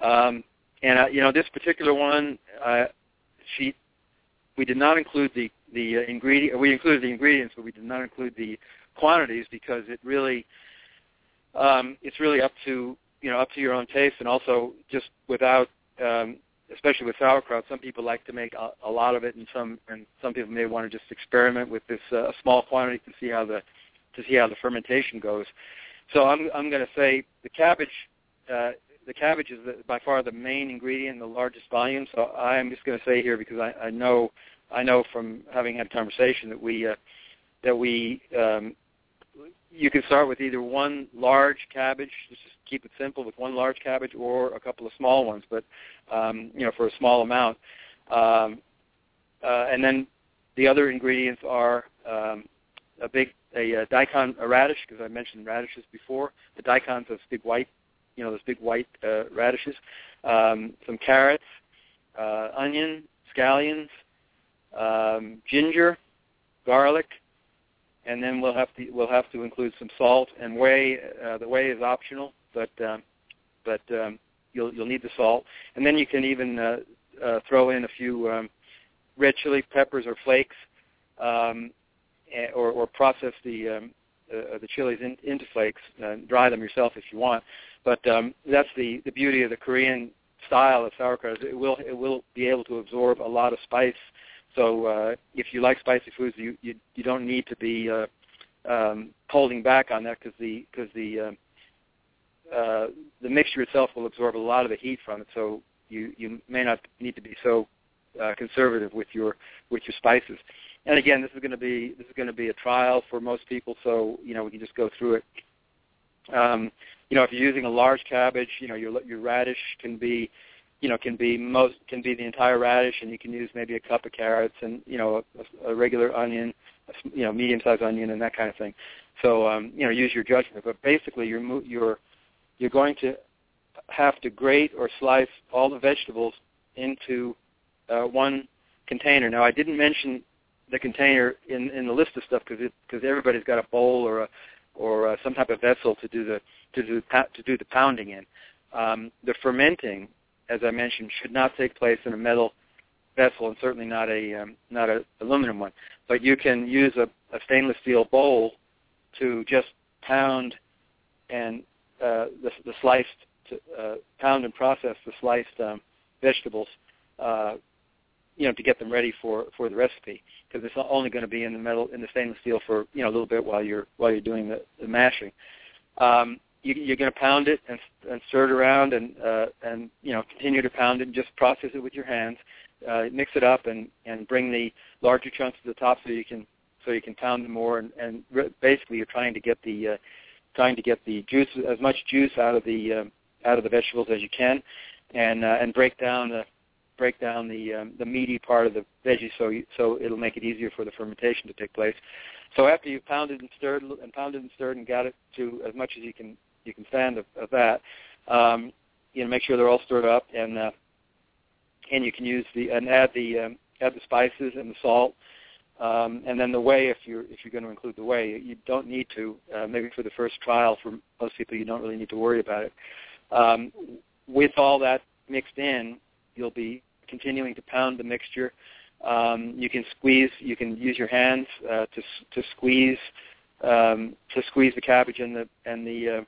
Um, and uh, you know this particular one, uh, she we did not include the the uh, ingredient. We included the ingredients, but we did not include the quantities because it really um, it's really up to you know up to your own taste, and also just without um, especially with sauerkraut, some people like to make a, a lot of it, and some and some people may want to just experiment with this uh, small quantity to see how the to see how the fermentation goes. So I'm I'm going to say the cabbage. Uh, the cabbage is the, by far the main ingredient, the largest volume. So I am just going to say here because I, I know I know from having had conversation that we uh, that we um, you can start with either one large cabbage, just keep it simple with one large cabbage, or a couple of small ones, but um, you know for a small amount. Um, uh, and then the other ingredients are um, a big a, a daikon a radish because I mentioned radishes before. The daikons are big white, you know, those big white uh, radishes. Um, some carrots, uh, onion, scallions, um, ginger, garlic, and then we'll have to we'll have to include some salt and whey. Uh, the whey is optional, but um, but um, you'll you'll need the salt, and then you can even uh, uh, throw in a few um, red chili peppers or flakes, um, or, or process the um, uh, the chilies in, into flakes, and dry them yourself if you want. But um, that's the the beauty of the Korean style of sauerkraut. It will it will be able to absorb a lot of spice so uh, if you like spicy foods, you you, you don't need to be uh, um, holding back on that because the because the uh, uh, the mixture itself will absorb a lot of the heat from it. So you you may not need to be so uh, conservative with your with your spices. And again, this is going to be this is going to be a trial for most people, so you know we can just go through it. Um, you know, if you're using a large cabbage, you know your your radish can be you know can be most can be the entire radish, and you can use maybe a cup of carrots and you know a, a regular onion, you know medium-sized onion and that kind of thing. So um, you know use your judgment. But basically, you're you're you're going to have to grate or slice all the vegetables into uh, one container. Now, I didn't mention the container in in the list of stuff because because everybody's got a bowl or a or uh, some type of vessel to do the to do to do the pounding in. Um, the fermenting as I mentioned, should not take place in a metal vessel and certainly not a um, not a aluminum one. But you can use a, a stainless steel bowl to just pound and uh, the, the sliced to, uh, pound and process the sliced um, vegetables, uh, you know, to get them ready for for the recipe because it's only going to be in the metal in the stainless steel for you know a little bit while you're while you're doing the, the mashing. Um, you, you're going to pound it and, and stir it around and uh, and you know continue to pound it and just process it with your hands. Uh, mix it up and and bring the larger chunks to the top so you can so you can pound them more and and re- basically you're trying to get the uh, trying to get the juice as much juice out of the um, out of the vegetables as you can and uh, and break down the break down the um, the meaty part of the veggie so you, so it'll make it easier for the fermentation to take place. So after you've pounded and stirred and pounded and stirred and got it to as much as you can you can stand of, of that. Um, you know, make sure they're all stirred up, and uh, and you can use the and add the um, add the spices and the salt, um, and then the whey if you're if you're going to include the whey. You don't need to. Uh, maybe for the first trial, for most people, you don't really need to worry about it. Um, with all that mixed in, you'll be continuing to pound the mixture Um, you can squeeze. You can use your hands uh, to to squeeze um, to squeeze the cabbage and the and the uh,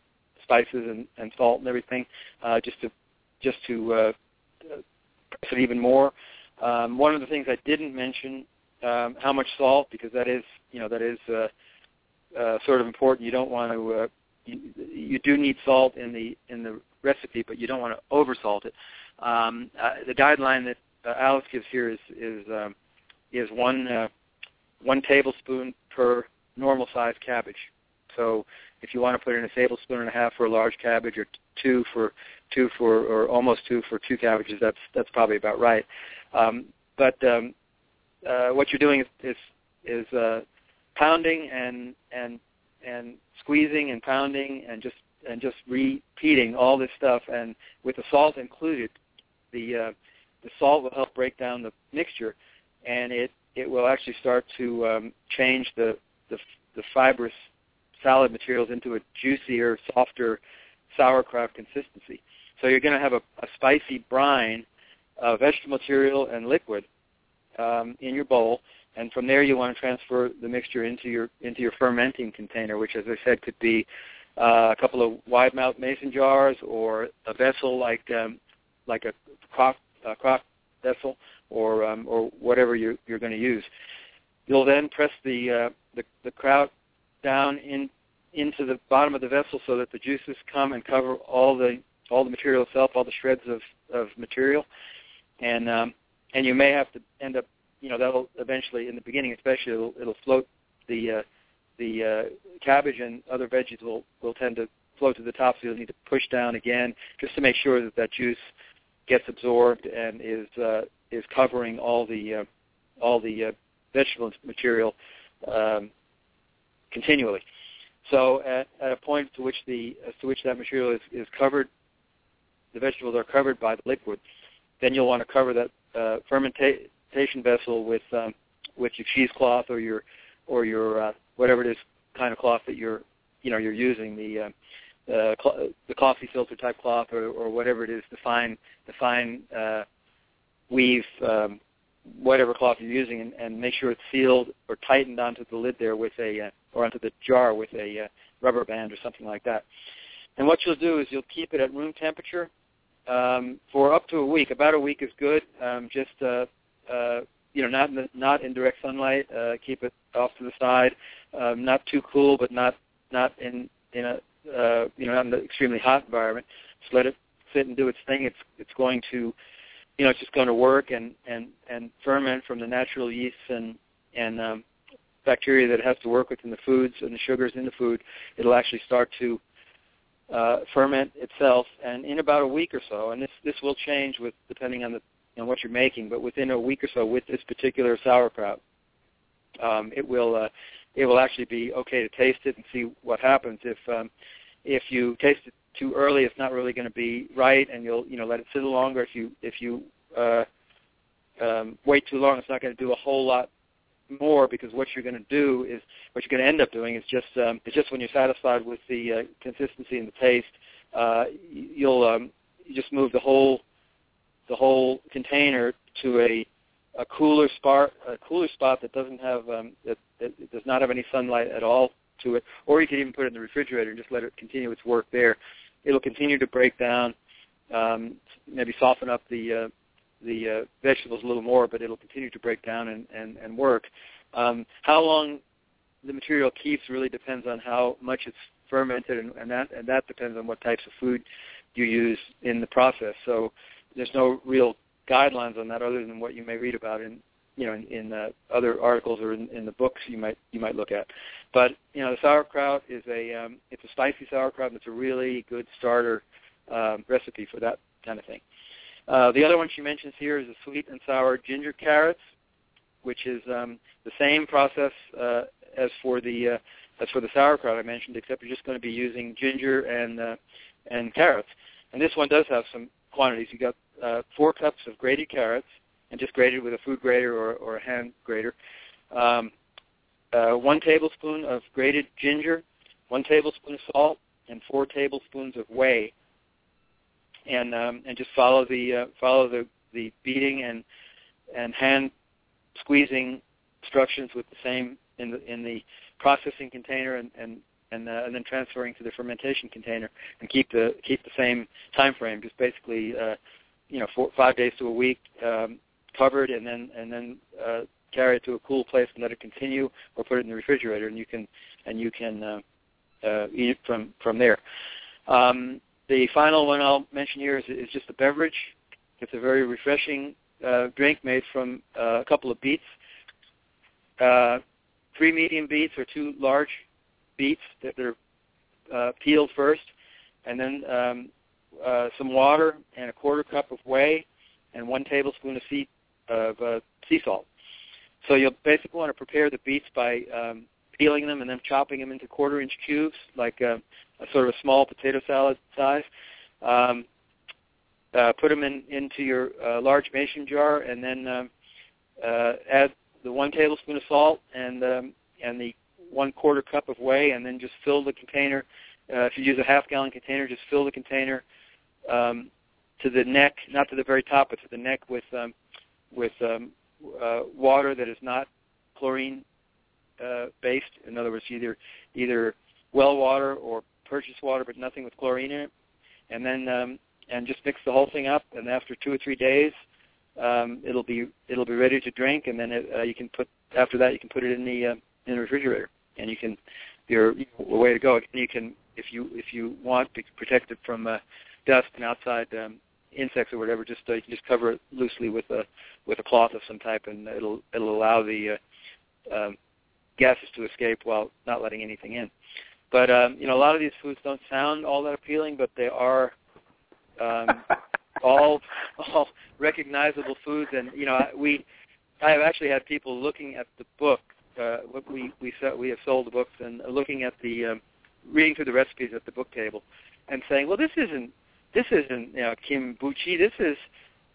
spices and, and salt and everything, uh, just to just to uh, press it even more. Um, one of the things I didn't mention um, how much salt because that is you know that is uh, uh, sort of important. You don't want to uh, you, you do need salt in the in the recipe, but you don't want to oversalt it. Um, uh, the guideline that uh, Alice gives here is is um, is one uh, one tablespoon per normal sized cabbage. So if you want to put in a tablespoon and a half for a large cabbage, or two for two for or almost two for two cabbages, that's that's probably about right. Um, but um, uh, what you're doing is is, is uh, pounding and and and squeezing and pounding and just and just repeating all this stuff and with the salt included, the uh, the salt will help break down the mixture, and it it will actually start to um, change the, the the fibrous salad materials into a juicier, softer sauerkraut consistency. So you're going to have a, a spicy brine of vegetable material and liquid um, in your bowl, and from there you want to transfer the mixture into your into your fermenting container, which, as I said, could be uh, a couple of wide mouth mason jars or a vessel like um, like a crock, a crock vessel or um, or whatever you're, you're going to use. You'll then press the, uh, the the kraut down in into the bottom of the vessel so that the juices come and cover all the all the material itself, all the shreds of, of material, and um, and you may have to end up, you know, that'll eventually, in the beginning especially, it'll, it'll float the uh, the uh, cabbage and other veggies will will tend to float to the top, so you'll need to push down again just to make sure that that juice gets absorbed and is uh, is covering all the uh, all the uh, vegetable material um, continually. So at, at a point to which the to which that material is, is covered, the vegetables are covered by the liquid, then you'll want to cover that uh, fermentation vessel with um, with your cheesecloth or your or your uh, whatever it is kind of cloth that you're you know you're using the uh, uh, cl- the coffee filter type cloth or, or whatever it is the fine the fine uh, weave um, whatever cloth you're using and, and make sure it's sealed or tightened onto the lid there with a uh, or onto the jar with a uh, rubber band or something like that. And what you'll do is you'll keep it at room temperature um, for up to a week. About a week is good. Um, just uh, uh, you know, not in the, not in direct sunlight. Uh, keep it off to the side. Um, not too cool, but not not in in a uh, you know not in an extremely hot environment. Just let it sit and do its thing. It's it's going to you know it's just going to work and and and ferment from the natural yeasts and and um, bacteria that it has to work with in the foods and the sugars in the food. It'll actually start to uh, ferment itself, and in about a week or so, and this this will change with depending on the on what you're making, but within a week or so with this particular sauerkraut, um, it will uh, it will actually be okay to taste it and see what happens. If um, if you taste it too early, it's not really going to be right, and you'll you know let it sit longer. If you if you uh, um, wait too long, it's not going to do a whole lot more because what you're going to do is what you're going to end up doing is just um, it's just when you're satisfied with the uh, consistency and the taste, uh, you'll um, you just move the whole the whole container to a a cooler spot a cooler spot that doesn't have um, that, that does not have any sunlight at all to it, or you could even put it in the refrigerator and just let it continue its work there. It'll continue to break down, um, maybe soften up the uh, the uh, vegetables a little more, but it'll continue to break down and, and, and work. Um, how long the material keeps really depends on how much it's fermented, and, and that and that depends on what types of food you use in the process. So there's no real guidelines on that other than what you may read about in you know in, in uh, other articles or in, in the books you might you might look at. But you know the sauerkraut is a um, it's a spicy sauerkraut and it's a really good starter um, recipe for that kind of thing. Uh, the other one she mentions here is the sweet and sour ginger carrots, which is um, the same process uh, as for the uh, as for the sauerkraut I mentioned, except you're just going to be using ginger and uh, and carrots. And this one does have some quantities. You got uh, four cups of grated carrots, and just grated with a food grater or, or a hand grater. Um, uh, one tablespoon of grated ginger, one tablespoon of salt, and four tablespoons of whey. And um, and just follow the uh, follow the, the beating and and hand squeezing instructions with the same in the in the processing container and and and, uh, and then transferring to the fermentation container and keep the keep the same time frame. Just basically, uh, you know, four, five days to a week um, covered, and then and then uh, carry it to a cool place and let it continue, or put it in the refrigerator, and you can and you can uh, uh, eat it from from there. Um, the final one I'll mention here is, is just a beverage. It's a very refreshing uh, drink made from uh, a couple of beets, uh, three medium beets or two large beets that are uh, peeled first, and then um, uh, some water and a quarter cup of whey and one tablespoon of sea of uh, sea salt. So you'll basically want to prepare the beets by um, peeling them and then chopping them into quarter-inch cubes, like a, a sort of a small potato salad size. Um, uh, put them in into your uh, large mason jar, and then um, uh, add the one tablespoon of salt and um, and the one quarter cup of whey, and then just fill the container. Uh, if you use a half gallon container, just fill the container um, to the neck, not to the very top, but to the neck with um, with um, uh, water that is not chlorine uh, based. In other words, either either well water or purchased water, but nothing with chlorine in it. And then um, and just mix the whole thing up. And after two or three days, um, it'll be it'll be ready to drink. And then it, uh, you can put after that you can put it in the uh, in the refrigerator, and you can your way to go. You can if you if you want to protect it from uh, dust and outside um, insects or whatever, just uh, you can just cover it loosely with a with a cloth of some type, and it'll it'll allow the uh, um, gases to escape while not letting anything in. But um, you know, a lot of these foods don't sound all that appealing, but they are um, all all recognizable foods. And you know, we I have actually had people looking at the book. Uh, we we we have sold the books and looking at the um, reading through the recipes at the book table, and saying, well, this isn't this isn't you know kimbuchi. This is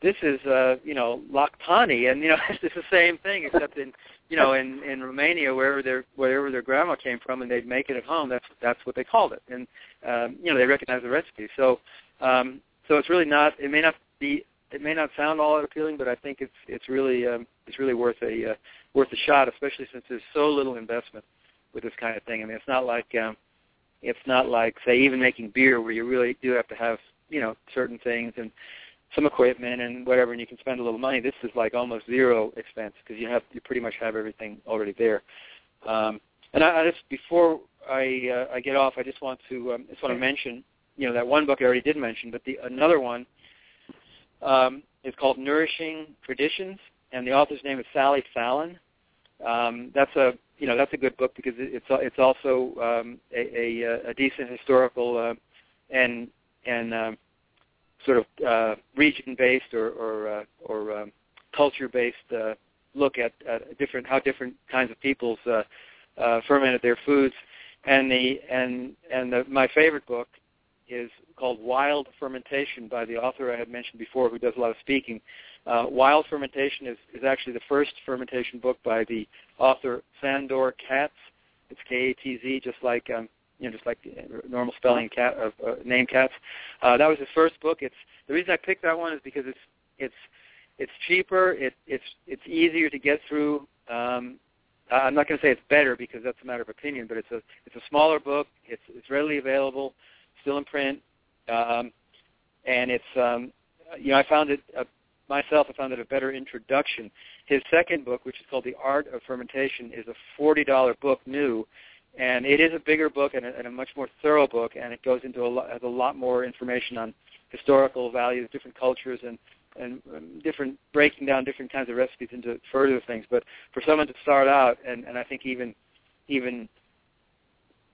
this is uh, you know laktani, and you know it's the same thing except in you know in in Romania wherever their wherever their grandma came from and they'd make it at home. That's that's what they called it, and um, you know they recognize the recipe. So um, so it's really not. It may not be. It may not sound all that appealing, but I think it's it's really um, it's really worth a uh, worth a shot, especially since there's so little investment with this kind of thing. I mean, it's not like um, it's not like say even making beer where you really do have to have you know certain things and some equipment and whatever, and you can spend a little money. This is like almost zero expense because you have you pretty much have everything already there. Um, and I, I just before I uh, I get off, I just want to um, just want to mention you know that one book I already did mention, but the another one um, is called Nourishing Traditions, and the author's name is Sally Fallon. Um, that's a you know that's a good book because it's it's also um, a, a, a decent historical uh, and and um, sort of uh, region-based or or, uh, or um, culture-based uh, look at, at different how different kinds of peoples uh, uh, fermented their foods. And the and and the, my favorite book is called Wild Fermentation by the author I had mentioned before, who does a lot of speaking. Uh, Wild Fermentation is, is actually the first fermentation book by the author Sandor Katz. It's K-A-T-Z, just like um, you know, just like normal spelling cat of uh, name Katz. Uh, that was his first book. It's the reason I picked that one is because it's it's it's cheaper. It, it's it's easier to get through. Um, I'm not going to say it's better because that's a matter of opinion, but it's a it's a smaller book. It's it's readily available still in print, um, and it's um, you know I found it uh, myself. I found it a better introduction. His second book, which is called The Art of Fermentation, is a forty dollar book new, and it is a bigger book and a, and a much more thorough book, and it goes into a lot, has a lot more information on historical values, different cultures, and and different breaking down different kinds of recipes into further things. But for someone to start out, and, and I think even even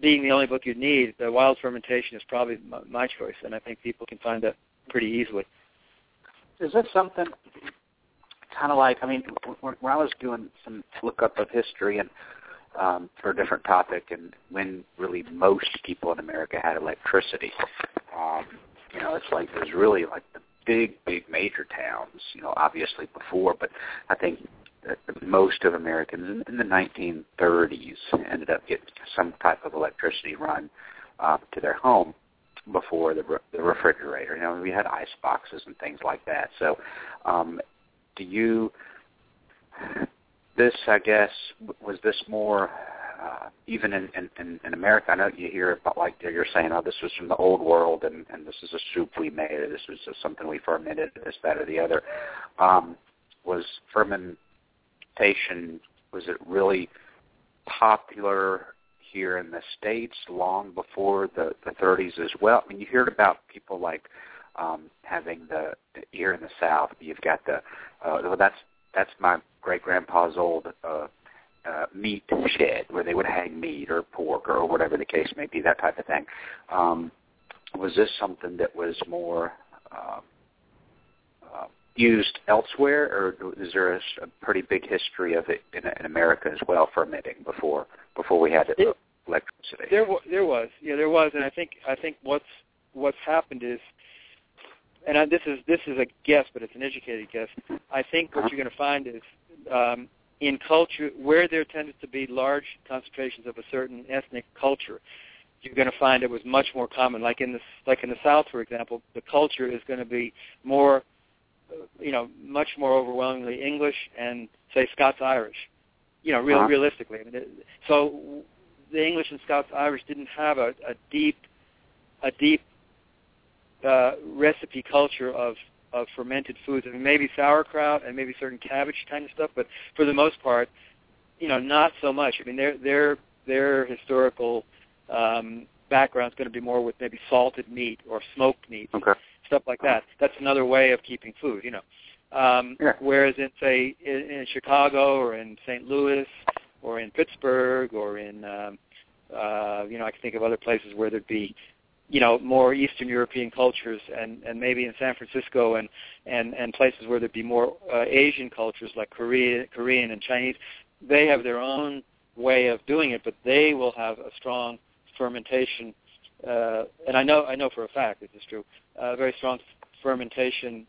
being the only book you need, the Wild Fermentation is probably my, my choice, and I think people can find that pretty easily. Is that something kind of like? I mean, when, I was doing some lookup of history and um, for a different topic, and when really most people in America had electricity, um, you know, it's like there's really like the big, big major towns, you know, obviously before, but I think most of Americans in, the 1930s ended up getting some type of electricity run uh, to their home before the, re- the refrigerator. You know, we had ice boxes and things like that. So, um, do you this, I guess, was this more uh, even in, in in America? I know you hear about like you're saying, oh, this was from the old world, and and this is a soup we made, or this was something we fermented, this, that, or the other. Um, was fermentation? Was it really popular here in the states long before the the 30s as well? I mean, you heard about people like um, having the here in the South. You've got the uh, well, that's that's my great grandpa's old uh, uh, meat shed where they would hang meat or pork or whatever the case may be, that type of thing. Um, was this something that was more uh, uh, used elsewhere, or is there a, a pretty big history of it in, in America as well, fermenting before before we had it, electricity? There, there was, yeah, there was, and I think I think what's what's happened is and I, this is this is a guess, but it's an educated guess. I think what you're going to find is um, in culture where there tended to be large concentrations of a certain ethnic culture, you're going to find it was much more common. Like in the like in the South, for example, the culture is going to be more, uh, you know, much more overwhelmingly English and say Scots Irish. You know, real Uh-huh. realistically. I mean, it, so the English and Scots Irish didn't have a, a deep, a deep uh, recipe culture of of fermented foods. I mean, maybe sauerkraut and maybe certain cabbage kind of stuff, but for the most part, you know, not so much. I mean, their their their historical um, background is going to be more with maybe salted meat or smoked meat, okay. stuff like that. That's another way of keeping food, you know. Um, Yeah. Whereas in say in, in Chicago or in St. Louis or in Pittsburgh or in um, uh, you know I can think of other places where there'd be you know more Eastern European cultures and and maybe in San Francisco and and and places where there'd be more uh, Asian cultures like Korea Korean and Chinese they have their own way of doing it but they will have a strong fermentation uh, and I know I know for a fact this is true a very strong fermentation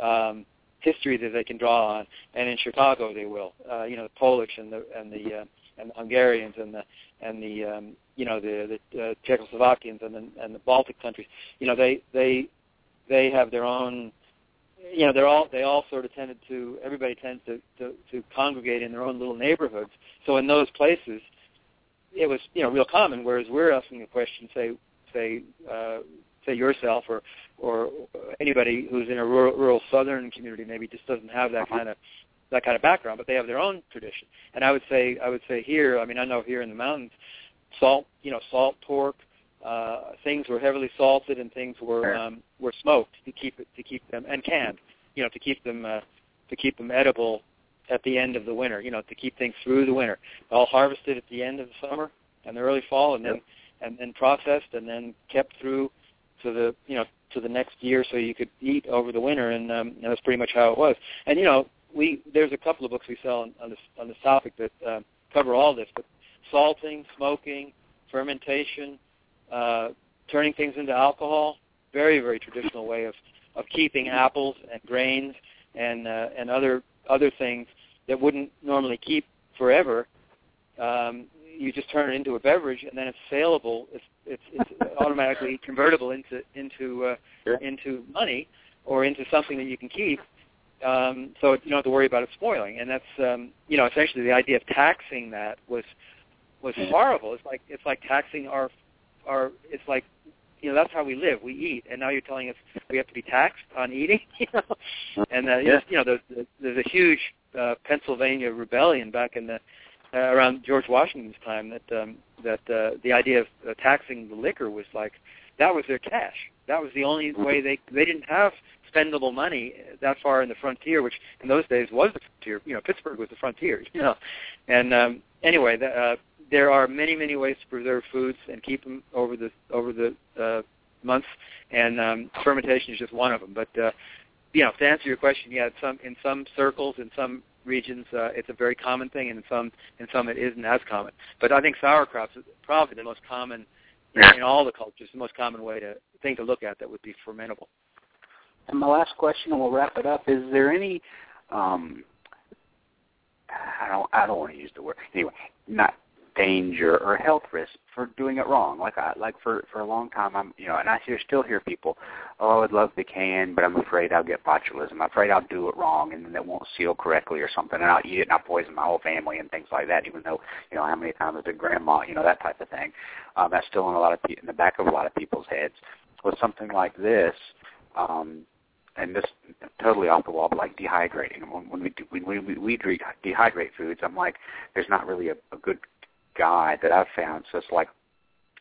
um, history that they can draw on and in Chicago they will. Uh, you know the Polish and the and the uh, and the Hungarians and the and the um, you know the the uh, Czechoslovakians and the and the Baltic countries. You know they they they have their own. You know they're all they all sort of tended to everybody tends to, to to congregate in their own little neighborhoods. So in those places, it was you know real common. Whereas we're asking a question, say say uh, say yourself or or anybody who's in a rural, rural southern community maybe just doesn't have that kind of that kind of background, but they have their own tradition. And I would say I would say here, I mean I know here in the mountains, salt, you know, salt pork, uh, things were heavily salted and things were um, were smoked to keep it to keep them and canned, you know, to keep them uh, to keep them edible at the end of the winter, you know, to keep things through the winter. All harvested at the end of the summer and the early fall, and then and then processed and then kept through to the you know to the next year so you could eat over the winter, and, um, and that's pretty much how it was. And you know, we there's a couple of books we sell on, on this on this topic that uh, cover all this, but salting, smoking, fermentation, uh, turning things into alcohol, very very traditional way of of keeping apples and grains and uh, and other other things that wouldn't normally keep forever. Um, you just turn it into a beverage, and then it's saleable. It's it's, it's automatically convertible into into uh, into money or into something that you can keep. Um, so you don't have to worry about it spoiling. And that's um, you know essentially the idea of taxing that was was horrible. It's like it's like taxing our our. It's like you know that's how we live. We eat, and now you're telling us we have to be taxed on eating. You know, and uh, Yeah. you know there's, there's a huge uh, Pennsylvania rebellion back in the uh, around George Washington's time that um, that uh, the idea of uh, taxing the liquor was like that was their cash. That was the only way they they didn't have spendable money that far in the frontier, which in those days was the frontier. You know, Pittsburgh was the frontier. You know, and um, anyway, the, uh, there are many many ways to preserve foods and keep them over the over the uh, months, and um, fermentation is just one of them. But uh, you know, to answer your question, yeah, in some in some circles, in some regions, uh, it's a very common thing, and in some in some it isn't as common. But I think sauerkraut's probably the most common in, in all the cultures, the most common way to thing to look at that would be fermentable. And my last question, and we'll wrap it up. Is there any? Um, I don't. I don't want to use the word. Anyway, not danger or health risk for doing it wrong. Like I like for for a long time, I'm you know, and I hear, still hear people, oh, I would love the can, but I'm afraid I'll get botulism. I'm afraid I'll do it wrong, and then it won't seal correctly or something, and I'll eat it and I'll poison my whole family and things like that. Even though you know how many times did grandma, you know, that type of thing. Um, that's still in a lot of in the back of a lot of people's heads. With something like this, um, and this totally off the wall, but like dehydrating. When, when we do, when we, we, we dehydrate foods, I'm like, there's not really a, a good guide that I've found. So it's like,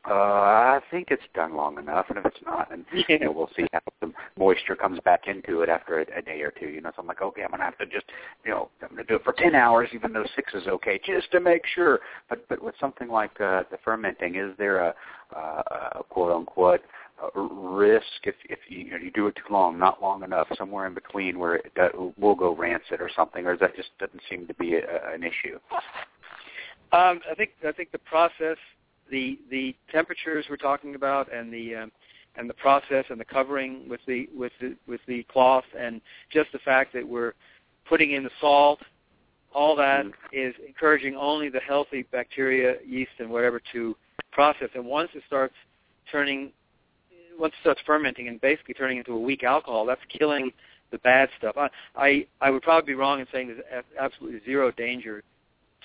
uh, I think it's done long enough, and if it's not, then you know, we'll see how the moisture comes back into it after a, a day or two. You know, so I'm like, okay, I'm gonna have to just, you know, I'm gonna do it for ten hours, even though six is okay, just to make sure. But but with something like uh, the fermenting, is there a, uh, a quote unquote risk if if you, you, know, you do it too long, not long enough, somewhere in between where it will go rancid or something, or that just doesn't seem to be a, an issue? Um, I think I think the process, the the temperatures we're talking about, and the um, and the process and the covering with the with the with the cloth, and just the fact that we're putting in the salt, all that mm. is encouraging only the healthy bacteria, yeast, and whatever to process. And once it starts turning once it starts fermenting and basically turning into a weak alcohol, that's killing the bad stuff. I I, I would probably be wrong in saying there's absolutely zero danger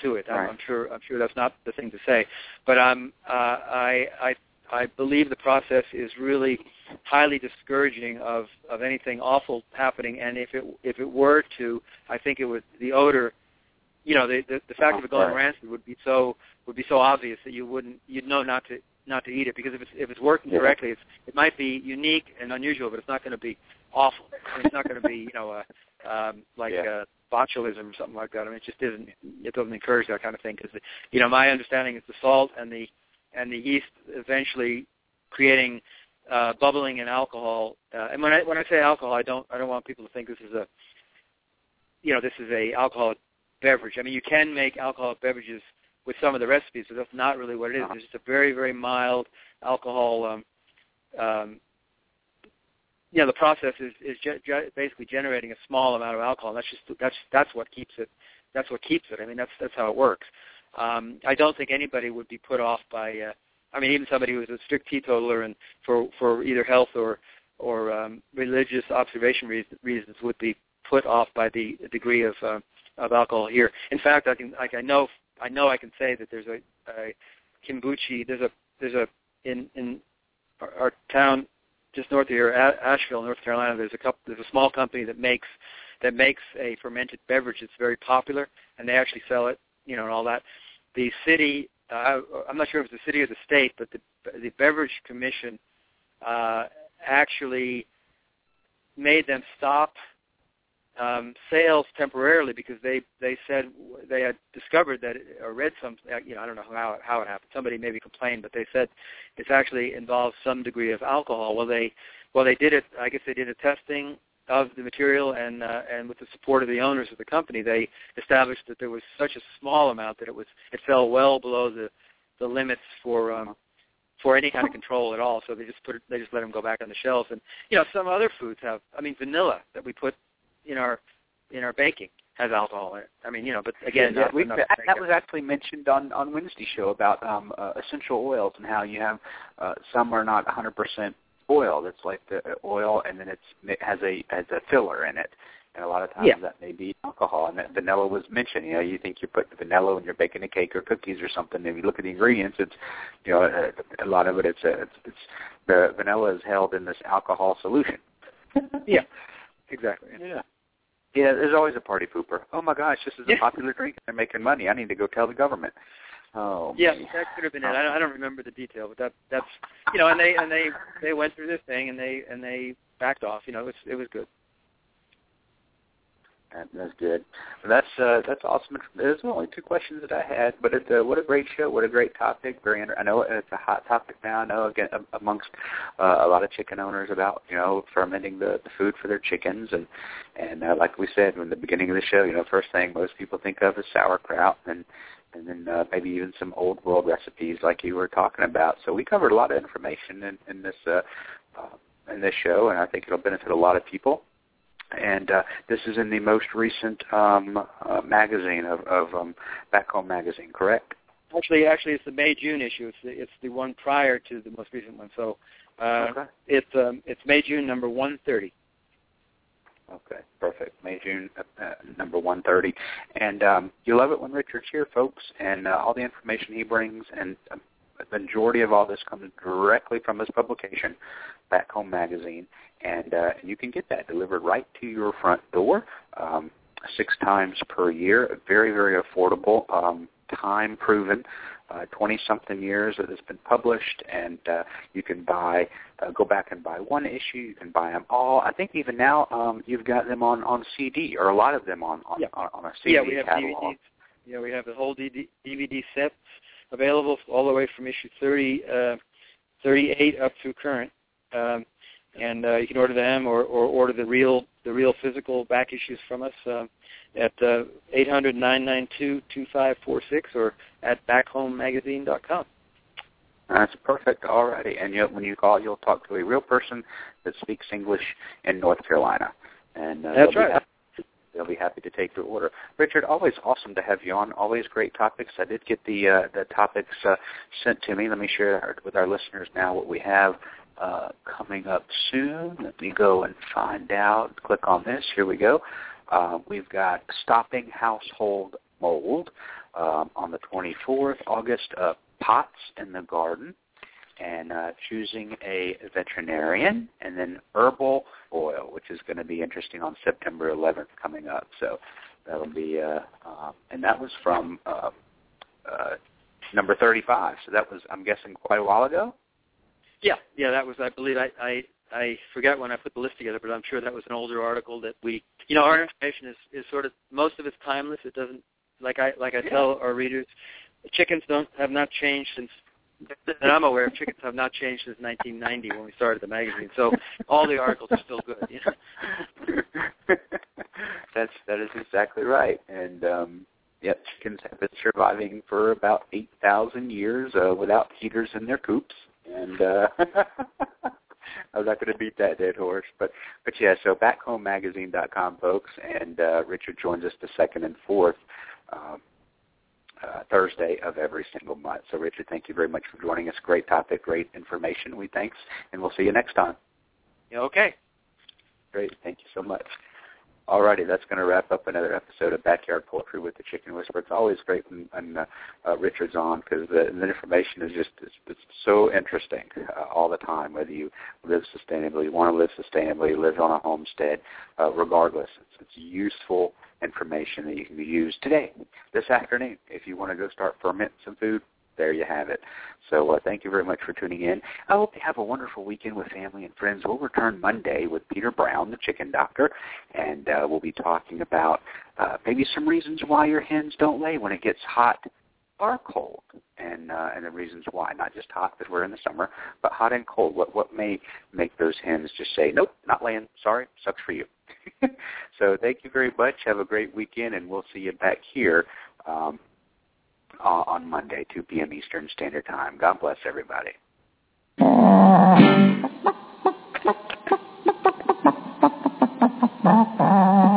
to it. Right. I'm, I'm sure I'm sure that's not the thing to say, but um, uh, I I I believe the process is really highly discouraging of of anything awful happening. And if it if it were to, I think it would the odor, you know, the the, the fact of it going rancid would be so would be so obvious that you wouldn't you'd know not to not to eat it because if it's if it's working yeah. correctly, it's it might be unique and unusual, but it's not going to be awful. It's not going to be you know uh, um, like yeah. uh, botulism or something like that. I mean, it just isn't. It doesn't encourage that kind of thing because you know my understanding is the salt and the and the yeast eventually creating uh, bubbling and alcohol. Uh, and when I when I say alcohol, I don't I don't want people to think this is a you know this is a alcoholic beverage. I mean, you can make alcoholic beverages with some of the recipes, but that's not really what it is. Uh-huh. It's just a very, very mild alcohol. Um, um, you know, the process is, is ge- ge- basically generating a small amount of alcohol. And That's just that's that's what keeps it. That's what keeps it. I mean, that's that's how it works. Um, I don't think anybody would be put off by. Uh, I mean, even somebody who is a strict teetotaler and for for either health or or um, religious observation reasons would be put off by the degree of uh, of alcohol here. In fact, I can like I know I know I can say that there's a, a kombucha. There's a there's a in in our, our town just north of here, Asheville, North Carolina. There's a couple. There's a small company that makes that makes a fermented beverage. It's very popular, and they actually sell it. You know, and all that. The city. Uh, I'm not sure if it's the city or the state, but the the beverage commission uh, actually made them stop um, sales temporarily because they they said they had discovered that or read some you know I don't know how it, how it happened somebody maybe complained but they said it's actually involves some degree of alcohol well they well they did it I guess they did a testing of the material and uh, and with the support of the owners of the company they established that there was such a small amount that it was it fell well below the the limits for um, for any kind of control at all. So they just put it, they just let them go back on the shelves. And you know, some other foods have. I mean, vanilla that we put in our in our baking has alcohol in it. I mean, you know, but again, yeah, we, that, that was actually mentioned on on Wednesday show about um, uh, essential oils and how you have uh, some are not 100% oil. That's like the oil, and then it's it has a has a filler in it. And a lot of times yeah. that may be alcohol. And that vanilla was mentioned. You know, you think you put vanilla when you're baking a cake or cookies or something. If you look at the ingredients, it's you know a, a lot of it. It's a, it's, it's the vanilla is held in this alcohol solution. yeah, exactly. Yeah. Yeah, there's always a party pooper. Oh my gosh, this is a popular drink. They're making money. I need to go tell the government. Oh. Yeah, that could have been it. Oh. I don't, I don't remember the detail, but that that's you know, and they and they they went through this thing and they and they backed off. You know, it was it was good. That's good. That's uh, that's awesome. Those There's only two questions that I had, but it's uh, what a great show. What a great topic. Very. Under, I know it's a hot topic now. I know again amongst uh, a lot of chicken owners about you know fermenting the, the food for their chickens and and uh, like we said in the beginning of the show, you know, first thing most people think of is sauerkraut and and then uh, maybe even some old world recipes like you were talking about. So we covered a lot of information in, in this uh, uh, in this show, and I think it'll benefit a lot of people and uh, this is in the most recent um, uh, magazine of, of um, Back Home Magazine, correct? Actually, actually, it's the May June issue. It's the it's the one prior to the most recent one. So uh, Okay. it's um, it's May June number one thirty. Okay, perfect. May June uh, uh, number one thirty, and um, you love it when Richard's here, folks, and uh, all the information he brings, and um, the majority of all this comes directly from his publication, Back Home Magazine, and uh, you can get that delivered right to your front door, um, six times per year. Very, very affordable, um, time proven. Uh, 20 something years that it's been published and uh, you can buy uh, go back and buy one issue you can buy them all i think even now um you've got them on on cd or a lot of them on on, Yeah. on, on a cd yeah, we have catalog DVDs. Yeah, we have the whole DVD sets available all the way from issue 30, uh, 38 up through current. Um, and uh, you can order them or, or order the real the real physical back issues from us uh, at uh, 800-992-2546 or at backhomemagazine.com. That's perfect already. And you, when you call, you'll talk to a real person that speaks English in North Carolina. And uh, That's right. Be they'll be happy to take your order. Richard, always awesome to have you on. Always great topics. I did get the uh, the topics uh, sent to me. Let me share with our listeners now what we have uh, coming up soon. Let me go and find out. Click on this. Here we go. Uh, we've got stopping household mold um, on the 24th, August. Uh, pots in the garden, and uh, choosing a veterinarian, and then herbal oil, which is going to be interesting on September 11th coming up. So that'll be, uh, uh, and that was from uh, uh, number 35. So that was, I'm guessing, quite a while ago. Yeah, yeah, that was I believe I I I forgot when I put the list together, but I'm sure that was an older article that we you know our information is is sort of most of it's timeless. It doesn't like I like I tell our readers, chickens don't have not changed since that I'm aware of. Chickens have not changed since 1990 when we started the magazine. So all the articles are still good. You know? That's that is exactly right. And um, yep, chickens have been surviving for about 8,000 years uh, without heaters in their coops. And uh, I'm not going to beat that dead horse, but but yeah. So backhomemagazine.com, folks, and uh, Richard joins us the second and fourth um, uh, Thursday of every single month. So Richard, thank you very much for joining us. Great topic, great information. We thanks, and we'll see you next time. Okay. Great, thank you so much. Alrighty, that's going to wrap up another episode of Backyard Poultry with the Chicken Whisperer. It's always great when, when uh, uh, Richard's on because the, the information is just it's, it's so interesting uh, all the time. Whether you live sustainably, want to live sustainably, live on a homestead, uh, regardless, it's, it's useful information that you can use today, this afternoon. If you want to go start fermenting some food, there you have it. So uh, thank you very much for tuning in. I hope you have a wonderful weekend with family and friends. We'll return Monday with Peter Brown, the chicken doctor, and uh, we'll be talking about uh, maybe some reasons why your hens don't lay when it gets hot or cold, and uh, and the reasons why. Not just hot because we're in the summer, but hot and cold. What what may make those hens just say, nope, not laying. Sorry, sucks for you. so thank you very much. Have a great weekend, and we'll see you back here. Um, uh, on Monday, 2 p.m. Eastern Standard Time. God bless everybody.